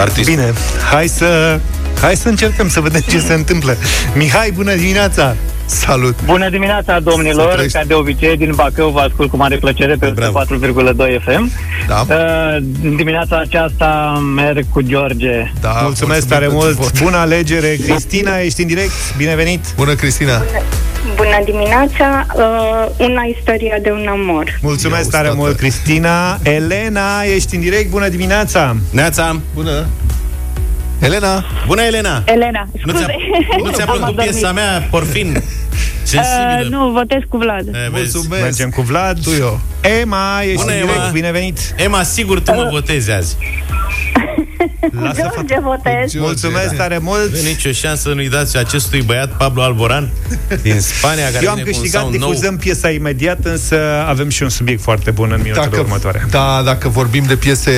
artistul. Bine, hai să... Hai să încercăm să vedem ce se întâmplă. Mihai, bună dimineața! Salut! Bună dimineața, Să domnilor! trăiești. Ca de obicei, din Bacău vă ascult cu mare plăcere pe Bravo. 4,2 FM. Da. Uh, dimineața aceasta merg cu George. Da, Mulțumesc mulțumim tare pentru mult! vot. Bună alegere! Cristina, ești în direct? Binevenit! Bună, Cristina! Bună dimineața, uh, una istoria de un amor. Mulțumesc Ia tare uzi, mult, tată. Cristina! Elena, ești în direct? Bună dimineața! Neața! Bună! Elena! Bună, Elena! Elena, Nu ți-a, nu ți-a plăcut piesa mea, Porfin? Sensibilă. Uh, nu, votez cu Vlad. E, vezi. Mulțumesc! Mergem cu Vlad. Tu eu. Emma, ești Bună, în direct? Emma. Binevenit! Emma, sigur tu mă votezi azi. Lasă George votez. Mulțumesc tare mult! Nu e nicio șansă să nu-i dați acestui băiat, Pablo Alboran, din Spania, care Eu am vine cu un câștigat, sound nou. difuzăm piesa imediat, însă avem și un subiect foarte bun în minutele Dacă, următoare. da, dacă vorbim de piese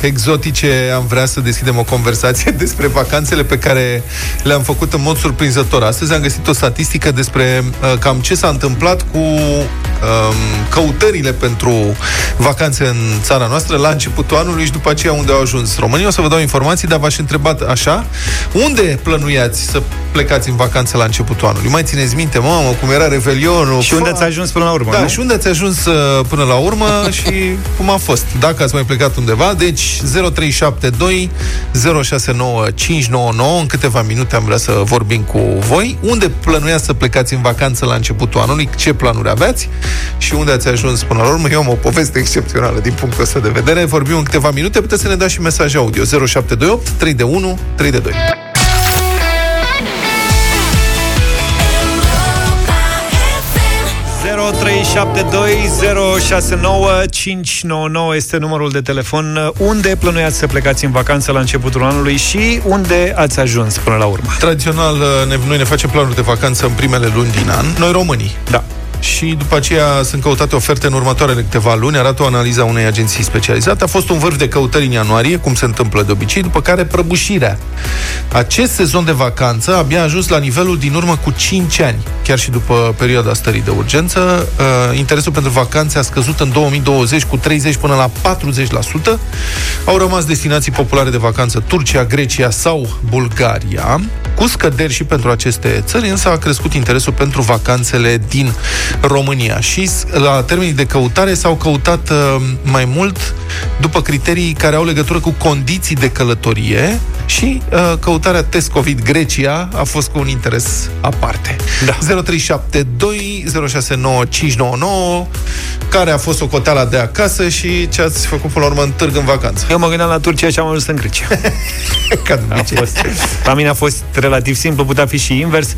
exotice, am vrea să deschidem o conversație despre vacanțele pe care le-am făcut în mod surprinzător. Astăzi am găsit o statistică despre uh, cam ce s-a întâmplat cu um, căutările pentru vacanțe în țara noastră la începutul anului și după aceea unde au ajuns românii. O să vă dau informații, dar v-aș întreba așa, unde plănuiați să plecați în vacanță la începutul anului? Mai țineți minte, mamă, cum era Revelionul? Și unde Fa- ți-a ajuns până la urmă, Da, nu? și unde ați ajuns uh, până la urmă și cum a fost? Dacă ați mai plecat undeva, deci 0372 069599 în câteva minute am vrea să vorbim cu voi. Unde plănuiați să plecați în vacanță la începutul anului? Ce planuri aveați? Și unde ați ajuns până la urmă? Eu am o poveste excepțională din punctul ăsta de vedere. Vorbim în câteva minute, puteți să ne dați și mesaj audio 0728 3 de 1 3 de 2. este numărul de telefon. Unde plănuiați să plecați în vacanță la începutul anului și unde ați ajuns până la urmă? Tradițional, uh, ne, noi ne facem planuri de vacanță în primele luni din an, noi românii. Da. Și după aceea sunt căutate oferte în următoarele câteva luni, arată o analiză a unei agenții specializate. A fost un vârf de căutări în ianuarie, cum se întâmplă de obicei, după care prăbușirea. Acest sezon de vacanță abia a ajuns la nivelul din urmă cu 5 ani, chiar și după perioada stării de urgență. Uh, interesul pentru vacanțe a scăzut în 2020 cu 30 până la 40%. Au rămas destinații populare de vacanță Turcia, Grecia sau Bulgaria. Cu scăderi și pentru aceste țări, însă a crescut interesul pentru vacanțele din România. Și la termenii de căutare s-au căutat uh, mai mult după criterii care au legătură cu condiții de călătorie și uh, căutarea test COVID Grecia a fost cu un interes aparte. Da. 0372069599 care a fost o coteala de acasă și ce ați făcut până la urmă în târg în vacanță. Eu mă gândeam la Turcia și am ajuns în Grecia. Ca de a fost, la mine a fost relativ simplu, putea fi și invers. 0372069599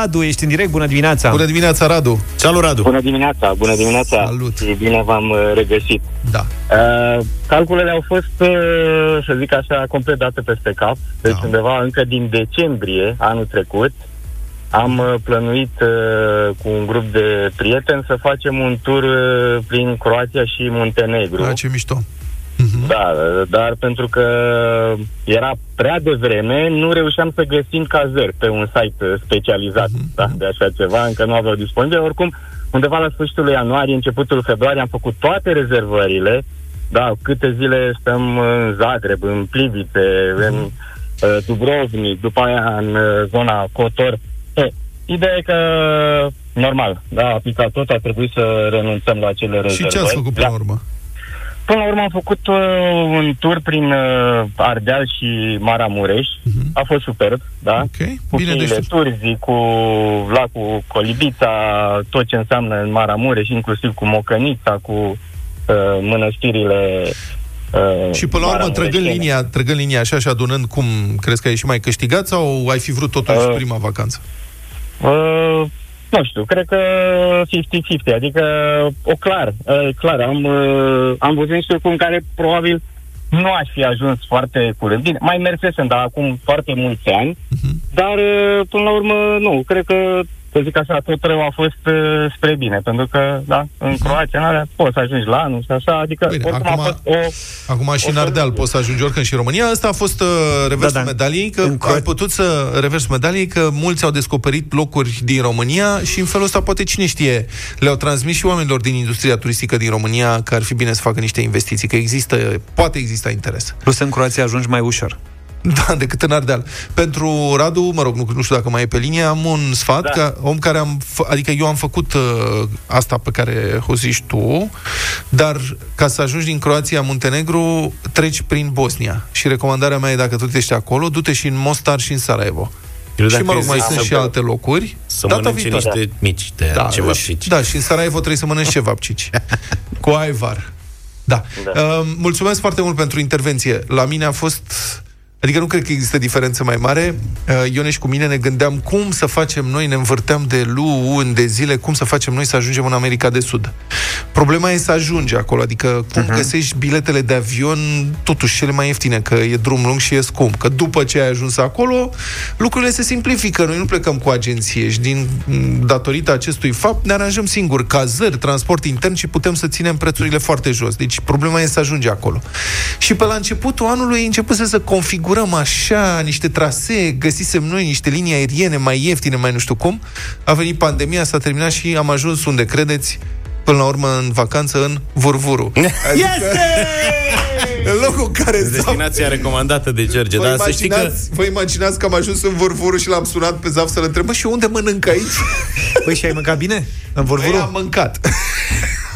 Radu, ești în direct, bună dimineața! Bună dimineața, Radu! Salut, Radu! Bună dimineața, bună dimineața! Salut! și bine v-am uh, regăsit. Da. Uh, calculele au fost, uh, să zic așa, complet date peste cap. Deci Da. undeva încă din decembrie anul trecut am uh, plănuit uh, cu un grup de prieteni să facem un tur uh, prin Croația și Muntenegru. Da, ce mișto. Da, dar pentru că era prea devreme, nu reușeam să găsim cazări pe un site uh, specializat da, de așa ceva, încă nu aveau disponibile. Oricum, undeva la sfârșitul lui ianuarie, începutul februarie, am făcut toate rezervările. Da, câte zile stăm în Zagreb, în Plivice, în uh, Dubrovnik, după aia în uh, zona Cotor. E, ideea e că, normal, da, a picat tot, a trebuit să renunțăm la acele Și rezervări. ce ați făcut până la urmă? Până la urmă am făcut uh, un tur prin uh, Ardeal și Maramureș. Uh-huh. A fost superb, da? Mhm. Ok, Cu bine, cheile deci- Turzi, cu lacul Colibița, tot ce înseamnă în Maramureș, inclusiv cu Mocănița, cu uh, mănăstirile uh, Și până la urmă, trăgând maramureșene. linia, trăgând linia așa și adunând, cum crezi că ai și mai câștigat sau ai fi vrut totuși Uh. prima vacanță? Uh, nu știu, cred că 50-50, adică o clar, uh, clar, am, uh, am văzut niște lucruri în care probabil nu aș fi ajuns foarte curând. Bine, mai mersesem, dar acum foarte mulți ani, dar uh, până la urmă nu, cred că să zic așa, tot rău a fost uh, spre bine, pentru că, da, în Croația, în alea, poți să ajungi la anul și așa, adică Bine, oricum acum- a fost o... Acum și în Ardeal poți să ajungi oricând și în România. Asta a fost uh, reversul Da, da. medaliei, că În Cro- ai putut să reversul medaliei, că mulți au descoperit locuri din România și în felul ăsta poate cine știe, le-au transmis și oamenilor din industria turistică din România că ar fi bine să facă niște investiții, că există, poate exista interes. Plus în Croația ajungi mai ușor. Da, decât în Ardeal. Pentru Radu, mă rog, nu, nu știu dacă mai e pe linie, am un sfat, da. ca om care am, fă, adică eu am făcut uh, asta pe care o zici tu, dar ca să ajungi din Croația Muntenegru, treci prin Bosnia. Și recomandarea mea e, dacă tu ești acolo, du-te și în Mostar și în Sarajevo. Eu și dacă mă rog, mai zic sunt să- și alte locuri. Să Data mănânce viitoare. niște mici de da, ceva și, frici. da, și în Sarajevo trebuie să mănănci ceva pcici. Cu aivar. Da. Da. Uh, mulțumesc foarte mult pentru intervenție. La mine a fost... Adică nu cred că există diferență mai mare. Uh, Ione și cu mine ne gândeam cum să facem noi, ne învârteam de luni, de zile, cum să facem noi să ajungem în America de Sud. Problema e să ajungi acolo, adică cum uh-huh. găsești biletele de avion, totuși cele mai ieftine, că e drum lung și e scump. Că după ce ai ajuns acolo, lucrurile se simplifică. Noi nu plecăm cu agenție și din m, datorită acestui fapt ne aranjăm singuri cazări, transport intern și putem să ținem prețurile foarte jos. Deci problema e să ajungi acolo. Și pe la începutul anului începuse să configurăm așa niște trasee, găsisem noi niște linii aeriene mai ieftine, mai nu știu cum. A venit pandemia, s-a terminat și am ajuns unde credeți, până la urmă în vacanță în Vurvuru. Adică, în locul în care Zaf... Destinația recomandată de George, Vă dar să știi că... imaginați, vă imaginați că am ajuns în Vurvuru și l-am sunat pe Zaf să-l întreb, "Bă, și unde mănânc aici? Păi și ai mâncat bine? În Păi Vorvuru? am mâncat.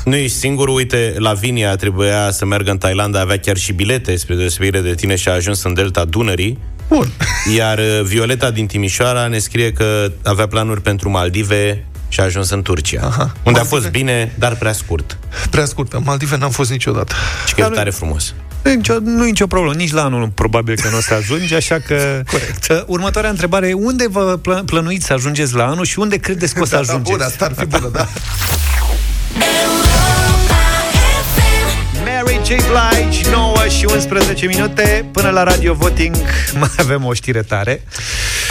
Nu ești singur, uite, Lavinia trebuia să meargă în Thailanda, avea chiar și bilete, spre deosebire de tine, și a ajuns în delta Dunării. Bun. Iar uh, Violeta din Timișoara ne scrie că avea planuri pentru Maldive și a ajuns în Turcia. Aha. Unde Maldive? a fost bine, dar prea scurt. Prea scurtă. Maldive n-am fost niciodată. Și că e tare frumos. Nu e nicio, nu e nicio problemă, nici la anul probabil că nu o să ajungi, așa că... Corect. Uh, Următoarea întrebare e unde vă plă- plănuiți să ajungeți la anul și unde credeți că o să Da, da, ajungeți? bun, asta ar fi bună, da. J. Blige, 9 și 11 minute Până la Radio Voting mai avem o știre tare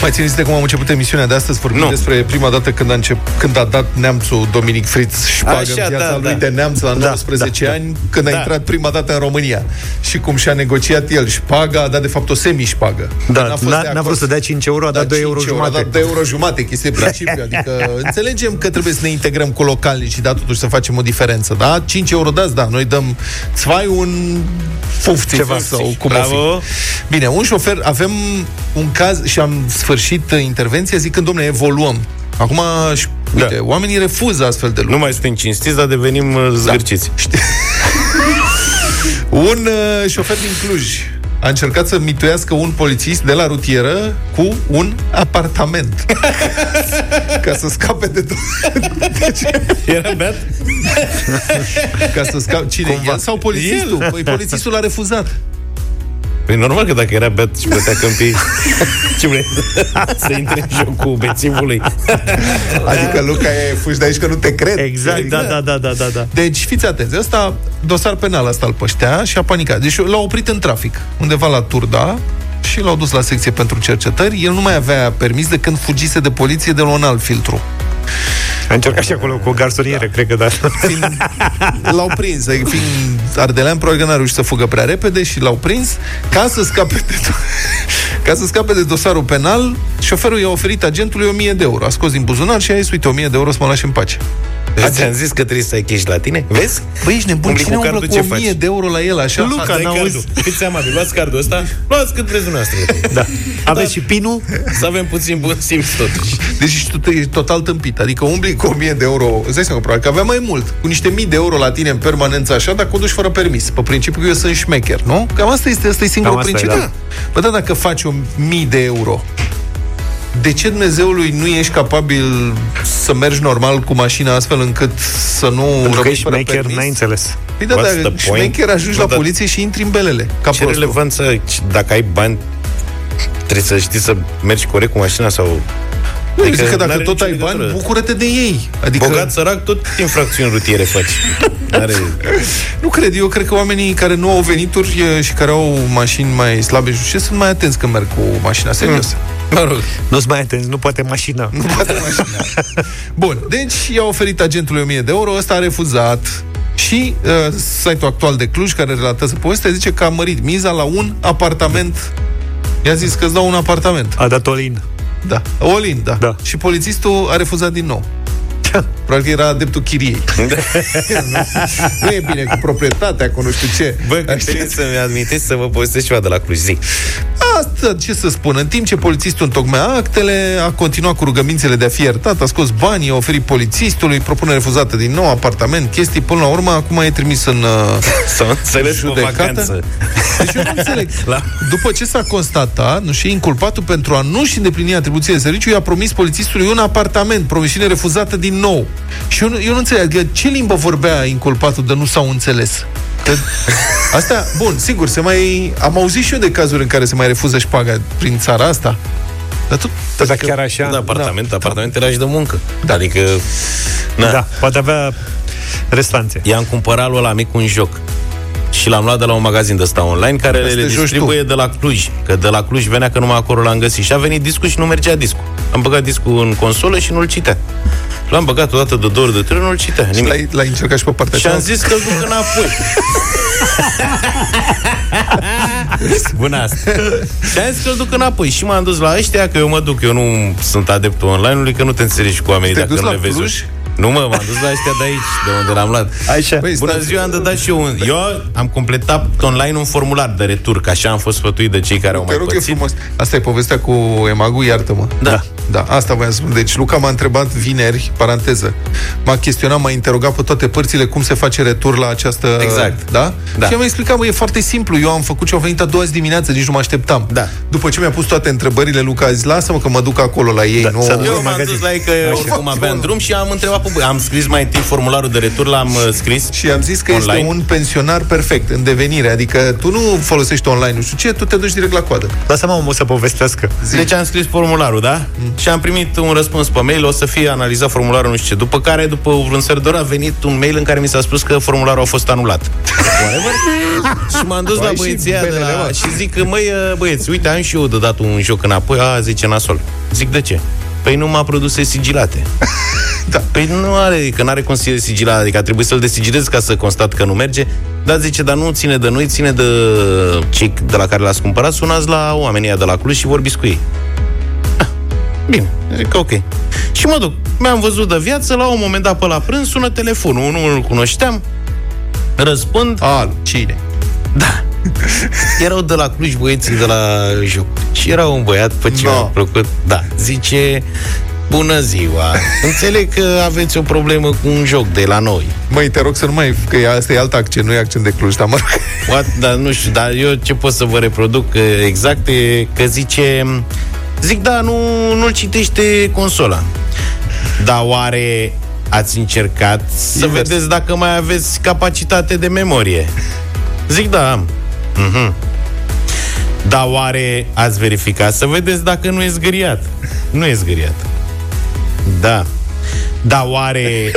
Mai țineți de cum am început emisiunea de astăzi Vorbim Nu. despre prima dată când a, încep, când a dat neamțul Dominic Fritz șpagă Așa, în viața da, lui da. de neamț la Da, 19 da, ani Când a Da. intrat prima dată în România Și cum și-a negociat el șpaga A dat de fapt o semi-șpagă Da, N-a fost n-a, de n-a acord. vrut să dea 5 euro, a dat 2 euro 5 A jumate dat 2 euro jumate, chestie de principiu Adică înțelegem că trebuie să ne integrăm cu localnici Și da, totuși să facem o diferență Da, 5 euro dați, da, noi dăm Țvai un fufti Ceva. sau cum o Bravo. fi. Bine, un șofer, avem un caz și am sfârșit uh, intervenția zicând, domnule, evoluăm. Acum, și- uite, Da. oamenii refuză astfel de Nu lucruri. mai suntem cinstiți, dar devenim uh, zgârciți. Un uh, șofer din Cluj a încercat să mituiască un polițist de la rutieră cu un apartament. Ca să scape de tot. Era beat? Ca să scape... Cine? El sau polițistul? Păi polițistul a refuzat. Păi normal că dacă era beat și plătea câmpii Ce vrei? Să intre în jocul bețivului Adică, Luca, e fugi de aici că nu te cred. Exact, da, da, da, da, da, da. Deci, fiți atenți, ăsta, dosar penal asta îl păștea și a panicat. Deci l-au oprit în trafic, undeva la Turda, și l-au dus la secție pentru cercetări. El nu mai avea permis de când fugise de poliție de la un alt filtru. A încercat și acolo cu o garsonieră, da. cred că da. Fiind, l-au prins, adică fiind ardelean, probabil că n-a reușit să fugă prea repede și l-au prins ca să scape de, ca să scape de dosarul penal. Șoferul i-a oferit agentului 1000 de euro. A scos din buzunar și a zis, uite, 1000 de euro să mă lași în pace. Ați am zis că trebuie să ai cash la tine? Vezi? Băi, ești nebun, Umbli cine cu umblă cardul, cu ce 1000 faci? de euro la el așa? Luca, Asta e n-auzi? cardul. Fiți amabil, luați cardul ăsta, luați cât vreți dumneavoastră. Da. Aveți și pinul? Să avem puțin bun simț totuși. Deci ești tot- ești total tâmpit. Adică umbli cu 1000 de euro, îți dai seama, probabil că avea mai mult. Cu niște mii de euro la tine în permanență așa, dacă o duci fără permis. Pe principiu că eu sunt șmecher, nu? Cam asta este, asta e singurul Cam asta e, principiu. da. Bă, da, dacă faci o mii de euro, de ce Dumnezeului nu ești capabil să mergi normal cu mașina astfel încât să nu Pentru că rămâi ești fără maker, permis? n-ai înțeles. Păi da, What's dar the point? șmecher ajungi Bă, la da. poliție și intri în belele. Ca Ce prostul. relevanță, dacă ai bani, trebuie să știi să mergi corect cu mașina sau... Nu, Adică zic că dacă n-are tot nicio ai bani, legătură. bucură-te de ei. Adică... Bogat, sărac, tot infracțiuni rutiere faci. N-are... Nu cred, eu cred că oamenii care nu au venituri e, și care au mașini mai slabe și ce sunt mai atenți când merg cu mașina, serios. Mă rog, Nu-ți mai atenți, nu poate mașina. Nu poate mașina. Bun, deci i-a oferit agentului 1000 de euro, ăsta a refuzat și uh, site-ul actual de Cluj, care relatează povestea, zice că a mărit miza la un apartament. I-a zis că îți dau un apartament. A dat Olin. Da, Olin, da. Da. Și polițistul a refuzat din nou. Probabil că era adeptul chiriei. nu e bine cu proprietatea, cu nu știu ce. Bă, că trebuie să-mi admiteți să vă povestesc ceva de la Cluj. Zic. Asta, ce să spun, în timp ce polițistul întocmea actele, a continuat cu rugămințele de a fi iertat, a scos banii, a oferit polițistului, propunere refuzată din nou, apartament, chestii, până la urmă, acum e trimis în uh, S-au înțeles pe judecată. vacanță. Deci eu nu înțeleg. La- După ce s-a constatat, nu și inculpatul pentru a nu-și îndeplini atribuțiile de serviciu, i-a promis polițistului un apartament, promisiune refuzată din nou. Și eu nu, eu nu înțeleg, adică ce limbă vorbea inculpatul de nu s-au înțeles? Că Asta, bun, sigur, se mai... Am auzit și eu de cazuri în care se mai refuză șpaga prin țara asta. Dar tu... Dar chiar așa... Da, apartament, da. apartamentele și de muncă. Da. Adică, na, Da, poate avea restanțe. i-am cumpărat lui ăla mic un joc. Și l-am luat de la un magazin de ăsta online care Asta le joci distribuie tu. de la Cluj. Că de la Cluj venea că numai acolo l-am găsit. Și a venit discul și nu mergea discul. Am băgat discul în consolă și nu-l citea. L-am băgat odată de două ori de trei, ori, nu-l citea. Și Nimic. l-ai, l-ai încercat și pe partea Și am cealaltă? zis că îl duc înapoi. Bună asta. Și am zis că îl duc înapoi. Și m-am dus la ăștia, că eu mă duc, eu nu sunt adeptul online-ului, că nu te înțelegi cu oamenii Te-ai dacă dus nu la le vezi. Cluj? Nu mă, m-am dus la ăștia de aici, de unde l-am luat. Așa. Păi, Bună stați- ziua, am de dat și eu un... Eu am completat online un formular de retur, că așa am fost sfătuit de cei care au Te mai rog, e pățit. frumos. Asta e povestea cu Emagu, iartă-mă. Da. Da, asta voiam să spun. Deci Luca m-a întrebat vineri, paranteză, m-a chestionat, m-a interogat pe toate părțile cum se face retur la această... Exact. Da? Da. Și am explicat, mă, e foarte simplu. Eu am făcut și au venit a doua zi dimineață, nici nu mă așteptam. Da. După ce mi-a pus toate întrebările, Luca a zis, lasă-mă că mă duc acolo la ei. Da, nu... să nu- Eu în m-am magazin. dus la ei că oricum aveam Acolo. drum și am întrebat pe băi. Am scris mai întâi formularul de retur, l-am uh, scris Și am zis că online. este un pensionar perfect, în devenire. Adică tu nu folosești online, nu știu ce, tu te duci direct la coadă. Lasă-mă omul să povestească. Zi. Deci am scris formularul, da? Mm. Și am primit un răspuns pe mail, o să fie analizat formularul, nu știu ce. După care, după un sfert de oră, a venit un mail în care mi s-a spus că formularul a fost anulat. Whatever. și m-am dus Tu la ai și băieții ăia de belele, la... mă. Și zic că, măi, uh, băieți, uite, am și eu de dat un joc înapoi. A, zice nasol. Zic, de ce? Păi nu m-a produse sigilate. Da. Păi nu are, că nu are cum să fie sigilat, adică a trebuit să-l desigilez ca să constat că nu merge. Dar zice, dar nu ține de noi, ține de cei de la care l-ați cumpărat, sunați la oamenii ăia de la Cluj și vorbiți cu ei. Ah, Bine, zic ok. Și mă duc. Mi-am văzut de viață, la un moment dat pe la prânz, sună telefonul, nu îl cunoșteam, răspund, A, cine? da. Erau de la Cluj băieții de la joc. Și era un băiat, pe ce No. mi-a plăcut, da, zice, Bună ziua! Înțeleg că aveți o problemă cu un joc de la noi. Măi, te rog să nu mai... Că e- asta e alt accent, nu e accent de Cluj, dar mă rog. What? Dar nu știu, dar eu ce pot să vă reproduc eh, exact e că zice... Zic, da, nu, nu-l citește consola. Dar oare ați încercat să Invers. vedeți dacă mai aveți capacitate de memorie? Zic, da, am. Mhm. Dar oare ați verificat să vedeți dacă nu e zgâriat? Nu e zgâriat. Da. Dar oare...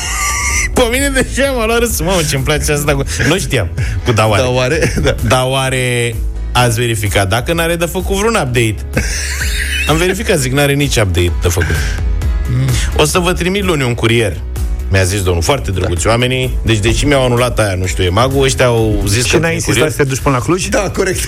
Pe mine de ce m-a luat râsul? Mamă, ce-mi place asta cu... Nu știam cu da oare. Da, oare? Da. Da oare ați verificat dacă n-are de făcut vreun update? Am verificat, zic, n-are nici update de făcut. O să vă trimit luni un curier. Mi-a zis domnul, foarte drăguți da. oamenii. Deci, deși mi-au anulat aia, nu știu, e magul, ăștia au zis Și că... n-ai insistat să te duci până la Cluj? Da, corect.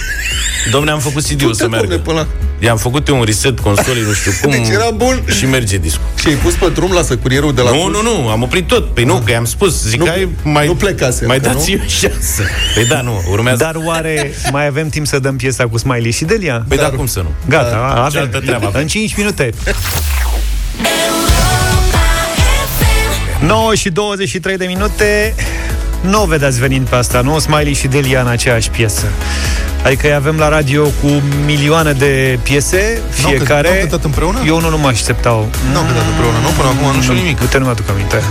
Domne, am făcut CD-ul să domne, meargă. până la- I-am făcut eu un reset consolei, nu știu cum. Deci era bun. Și merge discul. Și ai pus pe drum, lasă curierul de la Nu, Cluj? nu, nu, am oprit tot. Păi nu, că i-am spus. Zic, Nu- hai, mai, nu plecase mai încă, dați nu? eu șansă. Păi da, nu, urmează. Dar oare mai avem timp să dăm piesa cu Smiley și Delia? Păi da, cum să nu? Gata, Da, avem. cealaltă treabă. În 5 minute. 9 și 23 de minute Nu o vedeți venind pe asta, nu? Smiley și Delia în aceeași piesă Adică îi avem la radio cu milioane de piese N-au cânt- Fiecare n-au cântat împreună? Eu nu, nu mă așteptau Nu au cântat împreună, nu? Până acum nu știu nimic. Uite, nu mi-aduc aminte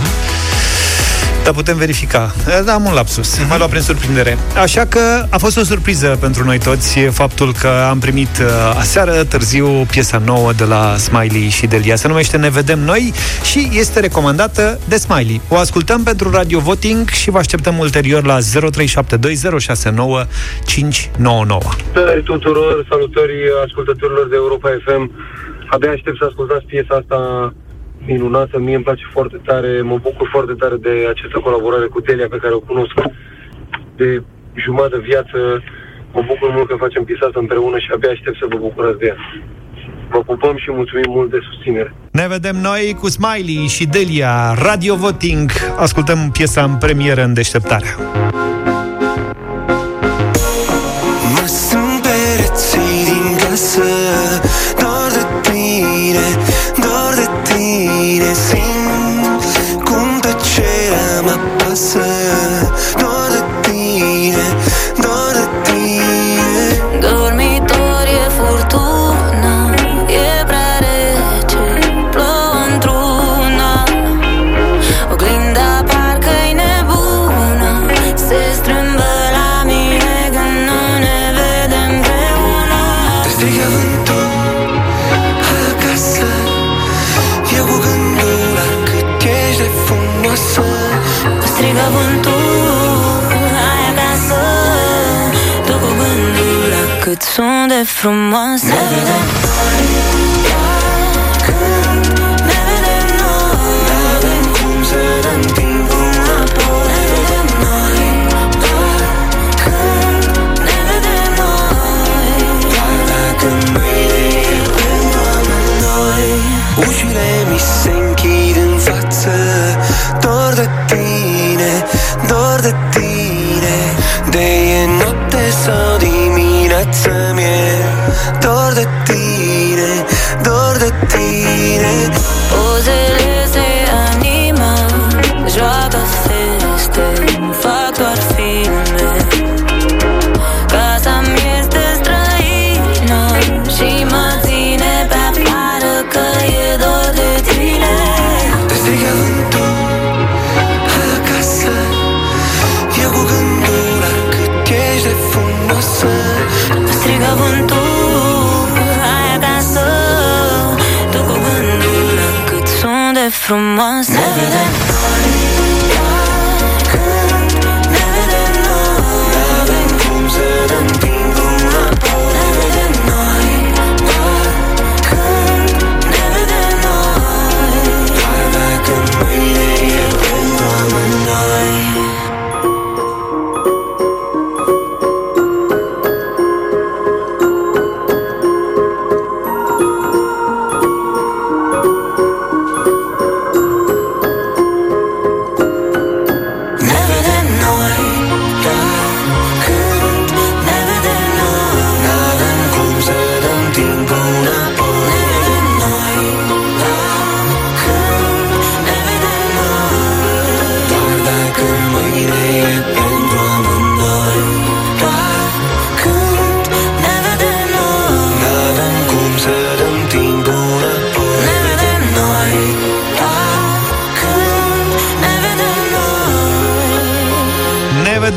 dar putem verifica. Da, am un lapsus. Mhm. M-a luat prin surprindere. Așa că a fost o surpriză pentru noi toți faptul că am primit uh, aseară târziu piesa nouă de la Smiley și Delia. Se numește Ne vedem noi și este recomandată de Smiley. O ascultăm pentru Radio Voting și vă așteptăm ulterior la 0372069599. Salutări tuturor, salutări ascultătorilor de Europa FM. Abia aștept să ascultați piesa asta minunată, mie îmi place foarte tare, mă bucur foarte tare de această colaborare cu Delia pe care o cunosc de jumătate de viață. Mă bucur mult că facem piesa asta împreună și abia aștept să vă bucurați de ea. Vă pupăm și mulțumim mult de susținere. Ne vedem noi cu Smiley și Delia, Radio Voting. Ascultăm piesa în premieră în deșteptarea. Mă sunt pereții din casă tine Simt mâine e pentru amândoi Ușile mi se închid în față. Dor de tine, dor de tine. De e noapte sau dimineață sunt de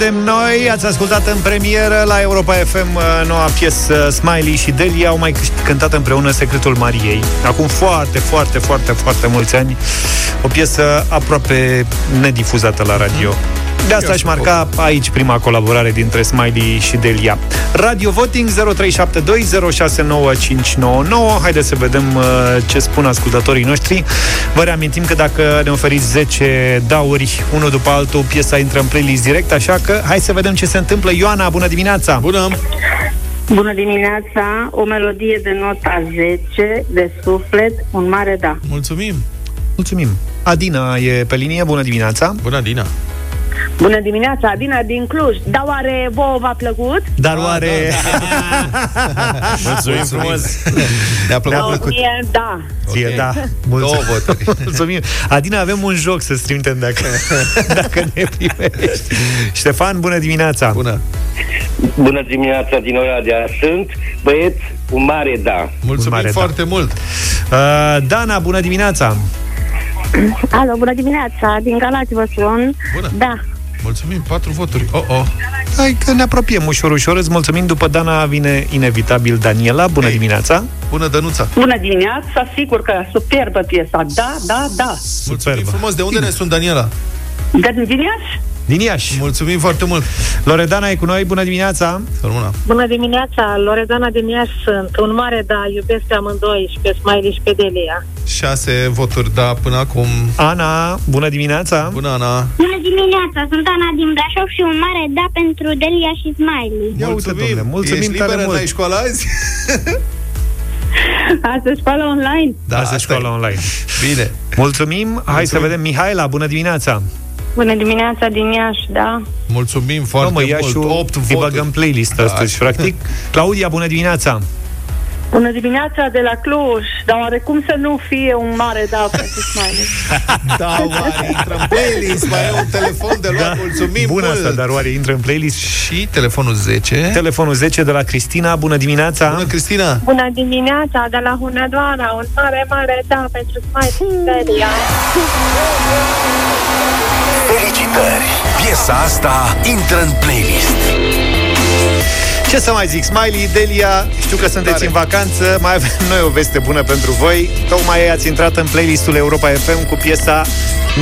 vedem noi. Ați ascultat în premieră la Europa FM uh, noua piesă Smiley și Delia au mai câș- cântat împreună Secretul Mariei. Acum foarte, foarte, foarte, foarte mulți ani. O piesă aproape nedifuzată la radio. De asta aș marca aici prima colaborare dintre Smiley și Delia. Radio Voting 0372069599. Haideți să vedem uh, ce spun ascultătorii noștri. Vă reamintim că dacă ne oferiți 10 dauri, unul după altul, piesa intră în playlist direct, așa că hai să vedem ce se întâmplă. Ioana, bună dimineața! Bună! Bună dimineața, o melodie de nota 10, de suflet, un mare da. Mulțumim! Mulțumim! Adina e pe linie, bună dimineața! Bună, Adina! Bună dimineața, Adina din Cluj. Dar oare vouă v-a plăcut? Dar oare... Mulțumim frumos! Ne-a plăcut. Ne-a plăcut. Mie, da. Ție, da. Două voturi. Mulțumim. Adina, avem un joc să trimitem dacă, dacă ne primești. Ștefan, bună dimineața! Bună! Bună dimineața din Oradea. Sunt băieți, un mare da. Mulțumim mare da. foarte mult! Uh, Dana, bună dimineața! Alo, bună dimineața, din Galați vă sun. Bună. Da. Mulțumim, patru voturi. Oh, oh. Hai că ne apropiem ușor, ușor. Îți mulțumim. După Dana vine inevitabil Daniela. Bună Ei. dimineața! Bună, Dănuța! Bună dimineața, sigur că superbă piesa. Da, da, da. Mulțumim Superbă. frumos! De unde ne sunt, Daniela? De din Iași? Din Iași. Mulțumim foarte mult! Loredana e cu noi. Bună dimineața! Să rămână! Bună dimineața, Loredana din Iași sunt. Un mare da, iubesc pe amândoi și pe Smiley și pe Delia. Șase voturi da până acum. Ana, bună dimineața! Bună, Ana! Bună dimineața, sunt Ana din Brașov și un mare da pentru Delia și Smiley. Ia uite, domnule, mulțumim Ești tare liberă, mult. n-ai școală azi? Asta e școală online. Da, Asta e școala online. Bine. Mulțumim. Hai să vedem. Mihaela, bună dimineața! Bună dimineața din Iași, da. Mulțumim Bă, foarte mă, ia mult. și 8 îi voturi. băgăm playlist astăzi, Da. practic. Claudia, bună dimineața! Bună dimineața de la Cluj. Dar oare cum să nu fie un mare da pentru Smiley? Da, oare intră în playlist, mai e un telefon de luat, mulțumim Bună mult. asta, dar oare intră în playlist? Și telefonul 10. Telefonul 10 de la Cristina, bună dimineața! Bună, Cristina! Bună dimineața, de la Hunedoara, un mare, mare da pentru Smiley și Delia. Felicitări! Piesa asta intră în playlist. Ce să mai zic, Smiley, Delia, știu că sunteți Tare. în vacanță, mai avem noi o veste bună pentru voi. Tocmai ați intrat în playlistul Europa FM cu piesa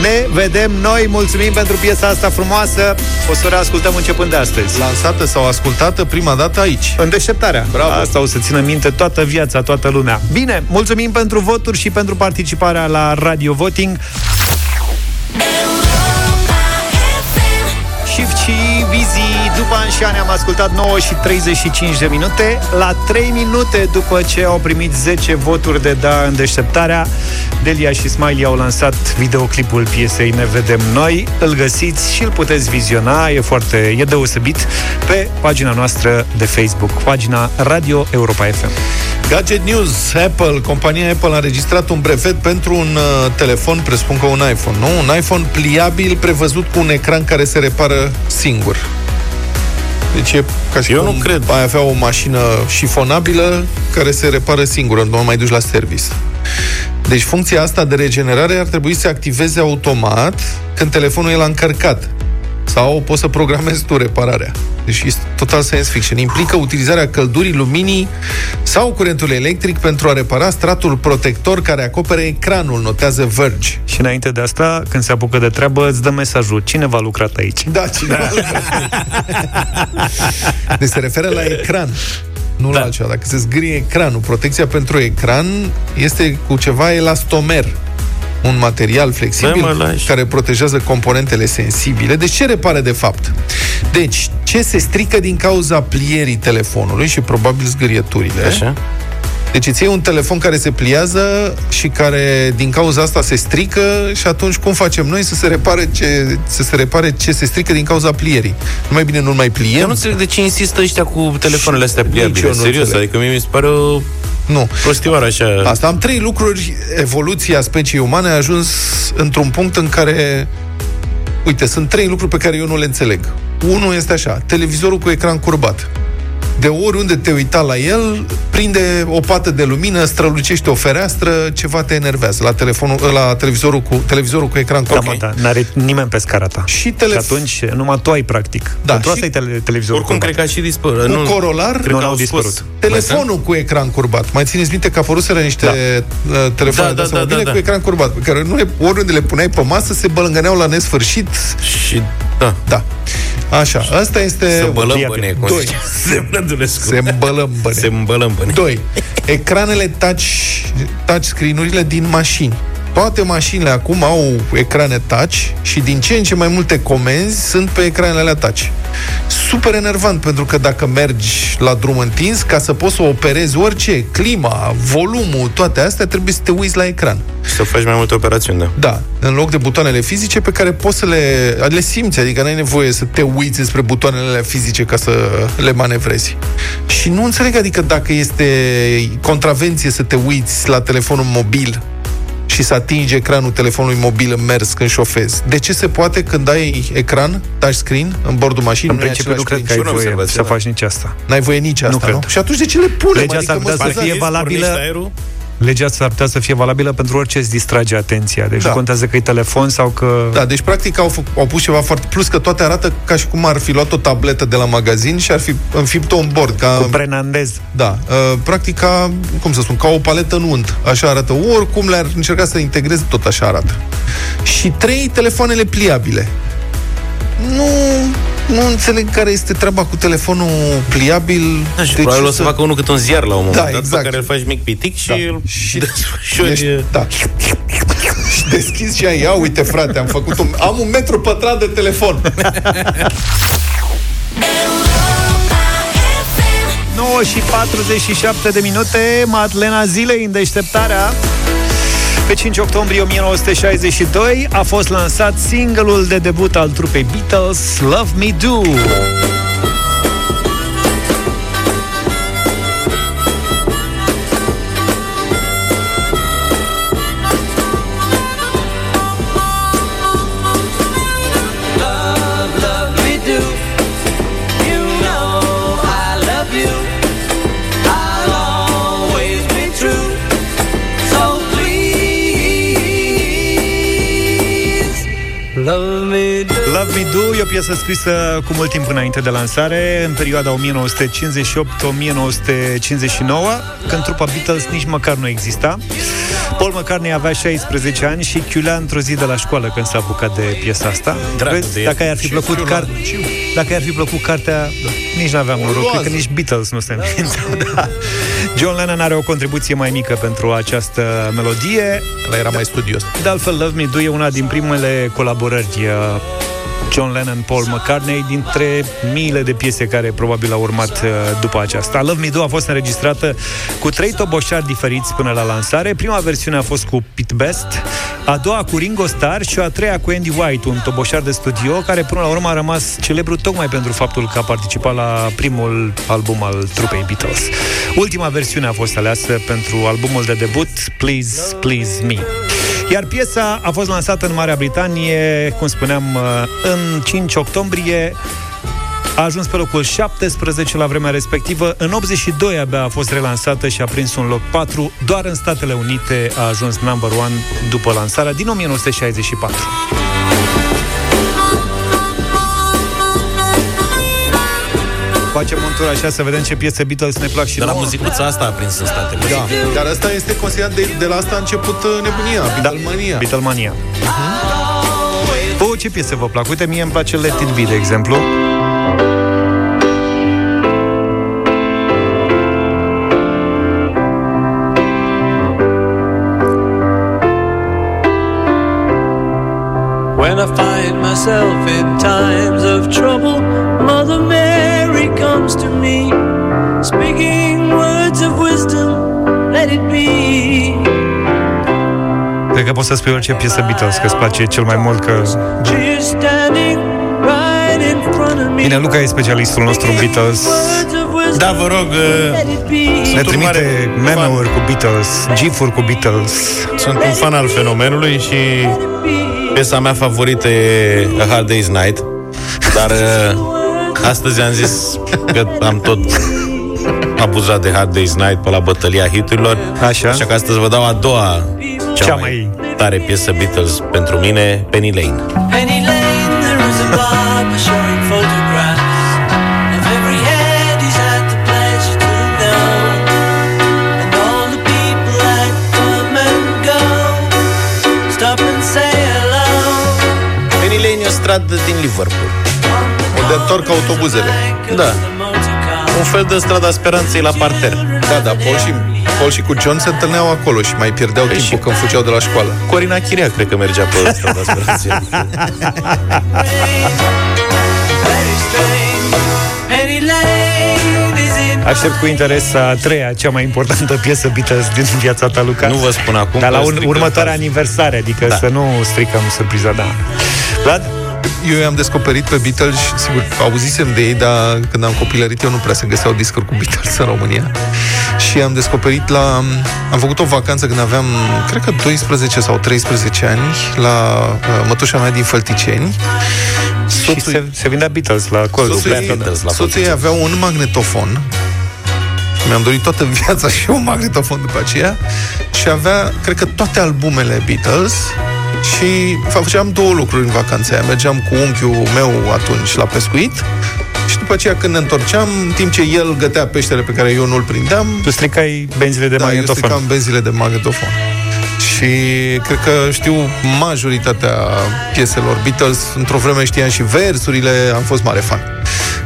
Ne vedem noi. Mulțumim pentru piesa asta frumoasă. O să o reascultăm începând de astăzi. Lansată sau ascultată prima dată aici. În deșteptarea. Bravo. Asta o să țină minte toată viața, toată lumea. Bine, mulțumim pentru voturi și pentru participarea la Radio Voting. Vizi după ani și ani am ascultat 9 și 35 de minute La 3 minute după ce au primit 10 voturi de da în deșteptarea Delia și Smiley au lansat videoclipul piesei Ne Vedem Noi Îl găsiți și îl puteți viziona E foarte, e deosebit Pe pagina noastră de Facebook Pagina Radio Europa FM Gadget News, Apple, compania Apple a înregistrat un brevet pentru un uh, telefon, presupun că un iPhone, nu? Un iPhone pliabil prevăzut cu un ecran care se repară singur. Deci e ca și Eu cum nu cred. ai avea o mașină șifonabilă care se repară singură, nu o mai duci la service. Deci funcția asta de regenerare ar trebui să se activeze automat când telefonul e la încărcat. Sau poți să programezi tu repararea. Deci este total science fiction. Implică utilizarea căldurii, luminii sau curentului electric pentru a repara stratul protector care acopere ecranul, notează Verge. Și înainte de asta, când se apucă de treabă, îți dă mesajul Cineva a lucrat aici? Da, cineva Deci se referă la ecran nu da. la altceva. Dacă se zgârie ecranul, protecția pentru ecran este cu ceva elastomer un material flexibil Da, mă, lași. care protejează componentele sensibile. Deci ce repare de fapt? Deci, ce se strică din cauza plierii telefonului și probabil zgârieturile. Așa. Deci îți iei un telefon care se pliază și care din cauza asta se strică și atunci cum facem noi să se repare ce, să se, repare ce se strică din cauza plierii? Nu mai bine nu mai pliem? Eu nu înțeleg de ce insistă ăștia cu telefoanele astea Nici pliabile. eu nu Serios, înțeleg. adică mie mi se pare o Nu. prostioară așa. Asta am trei lucruri. Evoluția speciei umane a ajuns într-un punct în care Uite, sunt trei lucruri pe care eu nu le înțeleg. Unul este așa, televizorul cu ecran curbat. De oriunde te uita la el, prinde o pată de lumină, strălucește o fereastră, ceva te enervează la, telefonul, la televizorul, cu, televizorul cu ecran Da, curbat. mă, da, n-are nimeni pe scara ta. Și, telef- și atunci numai tu ai practic. Da, Pentru și- asta e tele- televizorul Oricum, curbat. cred că a și dispărut. Cu Nu, corolar, cred Nu, că n-au au dispărut. scos. Telefonul cu ecran curbat. Mai țineți minte că apăruseră niște da. telefoane Da, de da, astea da, mobile da, cu da. ecran curbat, pe care nu le, oriunde le puneai pe masă, se bălângăneau la nesfârșit. Și, da. Da. Așa, asta este... Să bălăm Diabil. băne, cum Doi. zice Semnădulescu. Se îmbălămbăne. Se îmbălămbăne. 2. Ecranele touch, touch screen-urile din mașini. Toate mașinile acum au ecrane touch și din ce în ce mai multe comenzi sunt pe ecranele alea touch. Super enervant, pentru că dacă mergi la drum întins, ca să poți să operezi orice, clima, volumul, toate astea, trebuie să te uiți la ecran. Și să faci mai multe operațiuni, da. Da, în loc de butoanele fizice pe care poți să le, le simți, adică n-ai nevoie să te uiți spre butoanele alea fizice ca să le manevrezi. Și nu înțeleg, adică dacă este contravenție să te uiți la telefonul mobil și să atingi ecranul telefonului mobil în mers când șofezi. De ce se poate când ai ecran, touchscreen, în bordul mașinii? În nu e principiu nu același cred că ai principiu? voie observație, să da. faci nici asta. N-ai voie nici asta, nu? cred. Și atunci de ce le punem? Legea s-ar adică, putea mă să fie scuzați, valabilă Pornești aerul? Legea s-ar putea să fie valabilă pentru orice îți distrage atenția. Deci Da. nu contează că e telefon sau că... Da, deci practic au, fă- au pus ceva foarte... Plus că toate arată ca și cum ar fi luat o tabletă de la magazin și ar fi înfipt-o în bord. Ca, Cu brenandez. da, uh, practic ca, cum să spun, ca o paletă în unt. Așa arată. Oricum le-ar încerca să integreze, tot așa arată. Și trei, telefoanele pliabile. Nu, nu înțeleg care este treaba cu telefonul pliabil. Da, și De probabil ce o să facă unul cât un ziar la un moment Da, dat, exact. pe care îl faci mic pitic și Da. îl Și- desfășori. Ești, da. și deschizi și ai, ia uite frate, am făcut un, am un metru pătrat de telefon. 9 și 47 de minute, Madlena Zilei în deșteptarea. Pe 5 octombrie 1962 a fost lansat singurul de debut al trupei Beatles, Love Me Do. Piesă scrisă cu mult timp înainte de lansare, în perioada 1958-1959, când trupa Beatles nici măcar nu exista. Paul McCartney avea 16 ani și chiulea într-o zi de la școală când s-a apucat de piesa asta. Dracu Vezi, de el. dacă i-ar fi Ce plăcut fiul car... ăla? dacă i-ar fi plăcut cartea, nici n-aveam noroc, cred că nici Beatles nu se înființau. Da. John Lennon are o contribuție mai mică pentru această melodie. Ăla era mai studios. De altfel, Love Me Do e una din primele colaborări uh, John Lennon, Paul McCartney, dintre miile de piese care probabil au urmat uh, după aceasta. Love Me Do a fost înregistrată cu trei toboșari diferiți până la lansare. Prima versiune a fost cu Pete Best, a doua cu Ringo Starr și a treia cu Andy White, un toboșar de studio care până la urmă a rămas celebru tocmai pentru faptul că a participat la primul album al trupei Beatles. Ultima versiune a fost aleasă pentru albumul de debut Please, Please Me. Iar piesa a fost lansată în Marea Britanie, cum spuneam, în 5 octombrie, a ajuns pe locul 17 la vremea respectivă. În 82 abia a fost relansată și a prins un loc 4. Doar în Statele Unite a ajuns number 1 după lansarea din 1964. Facem un tur așa să vedem ce piese Beatles ne plac și Dar la nouă. muzicuța asta a prins în Statele Unite. Da, dar asta este considerat de, de la asta a început uh, nebunia, Beatlemania. Beatlemania. Vouă ce piese vă plac? Uite, mie îmi place Let It Be, de exemplu. When I find myself in times of trouble, Mother Mary comes to me, speaking words of wisdom, let it be. Cred că poți să spui orice piesă Beatles, că îți place cel mai mult că... She is standing right in front of me. Bine, Luca e specialistul nostru în Beatles. Words of wisdom, Da, vă rog, uh, let it be. Ne un trimite mare meme-uri cu Beatles, gif-uri cu Beatles. sunt un fan al fenomenului și piesa mea favorită e A Hard Day's Night. Dar uh, astăzi am zis că am tot abuzat de Hard Day's Night pe la bătălia hiturilor. Așa. Așa că astăzi vă dau a doua cea, Cea mai, tare piesă Beatles pentru mine, Penny Lane. Penny Lane, there is a barber showing photographs of every head he's had the pleasure to know, and all the people that come and go. Stop and say hello. Penny Lane e o stradă din Liverpool. Unde întorc autobuzele. Da. Un fel de strada speranței la parter. Da, da, Paul și, Paul și cu John se întâlneau acolo și mai pierdeau Păi timpul și- când fugeau de la școală. Corina Chirea cred că mergea pe strada speranței. Very strange. Penny Lane is in Aștept cu interes a treia, cea mai importantă piesă Beatles din viața ta, Luca. Nu vă spun acum Dar la că un, stricăm următoarea fals. aniversare, adică Da. să nu stricăm surpriza, da. Vlad? Eu i-am descoperit pe Beatles și, sigur, auzisem de ei, dar când am copilărit eu nu prea se găseau discuri cu Beatles în România. Și am descoperit la... Am făcut o vacanță când aveam, cred că 12 sau 13 ani, la uh, mătușa mea din Fălticeni. Și se, se vindea Beatles la colț. Soțul ei, Beatles la soțul ei avea un magnetofon mi-am dorit toată viața și un magnetofon după aceea și avea, cred că, toate albumele Beatles și făceam două lucruri în vacanța aia. Mergeam cu unchiul meu atunci la pescuit și după aceea când ne întorceam, în timp ce el gătea peștele pe care eu nu-l prindeam, Tu stricai benzile de da, eu magnetofon. stricam benzile de magnetofon. Și cred că știu majoritatea pieselor Beatles. Într-o vreme știam și versurile, am fost mare fan.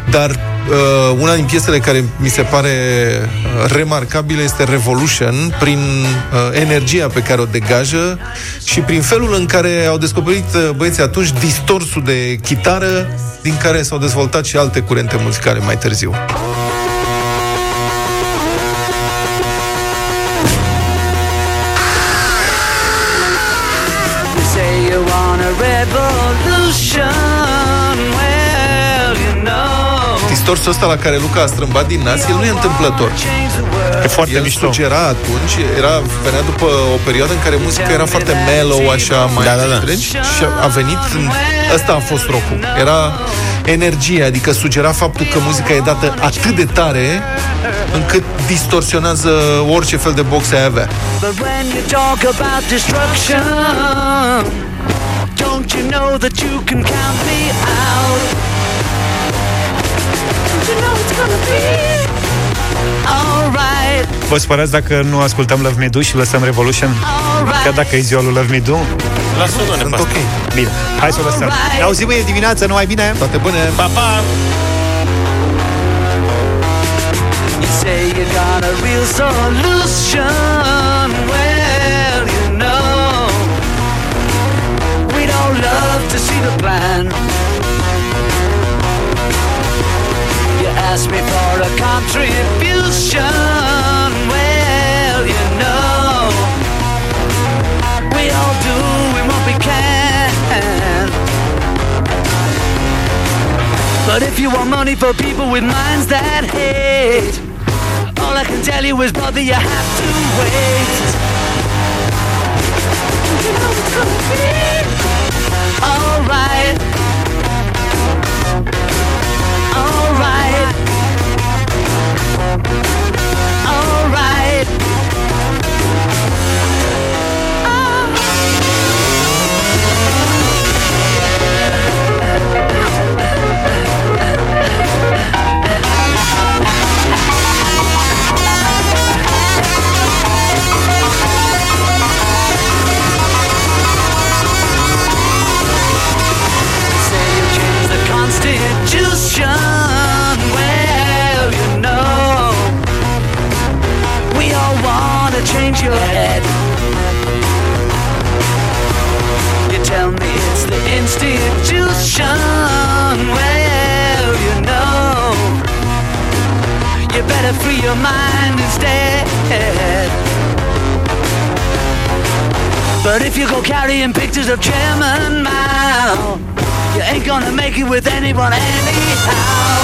Dar uh, una din piesele care mi se pare uh, remarcabilă este Revolution, prin uh, energia pe care o degajă și prin felul în care au descoperit uh, băieții atunci distorsul de chitară din care s-au dezvoltat și alte curente muzicale mai târziu. Distorsul ăsta la care Luca a strâmbat din nas, el nu e întâmplător. E foarte El mișto. sugera atunci, era, venea după o perioadă în care muzica era foarte mellow, așa, mai Da, da, da. întregi, și a venit, în, ăsta a fost rocul. Era energie, adică sugera faptul că muzica e dată atât de tare încât distorsionează orice fel de box ai avea. But when you talk about destruction, don't you know that you can count me out? Don't you know it's gonna be alright? Vă spărați dacă nu ascultăm Love Me Do și lăsăm Revolution? Chiar dacă e ziua lui Love Me Do? Lasă-o, Sunt ok. Bine, hai să o lăsăm. Ne auzim mâine dimineață, numai bine! Toate bune! Pa, pa! You say you got a real solution. Well, you know, we don't love to see the plan. Ask me for a contribution. Well, you know, we all do what we can. But if you want money for people with minds that hate, all I can tell you is, brother, you have to wait. You know it's gonna be. Alright. Alright. Change your head. You tell me it's the institution. Well, you know, you better free your mind instead. But if you go carrying pictures of Chairman Mao, you ain't gonna make it with anyone anyhow.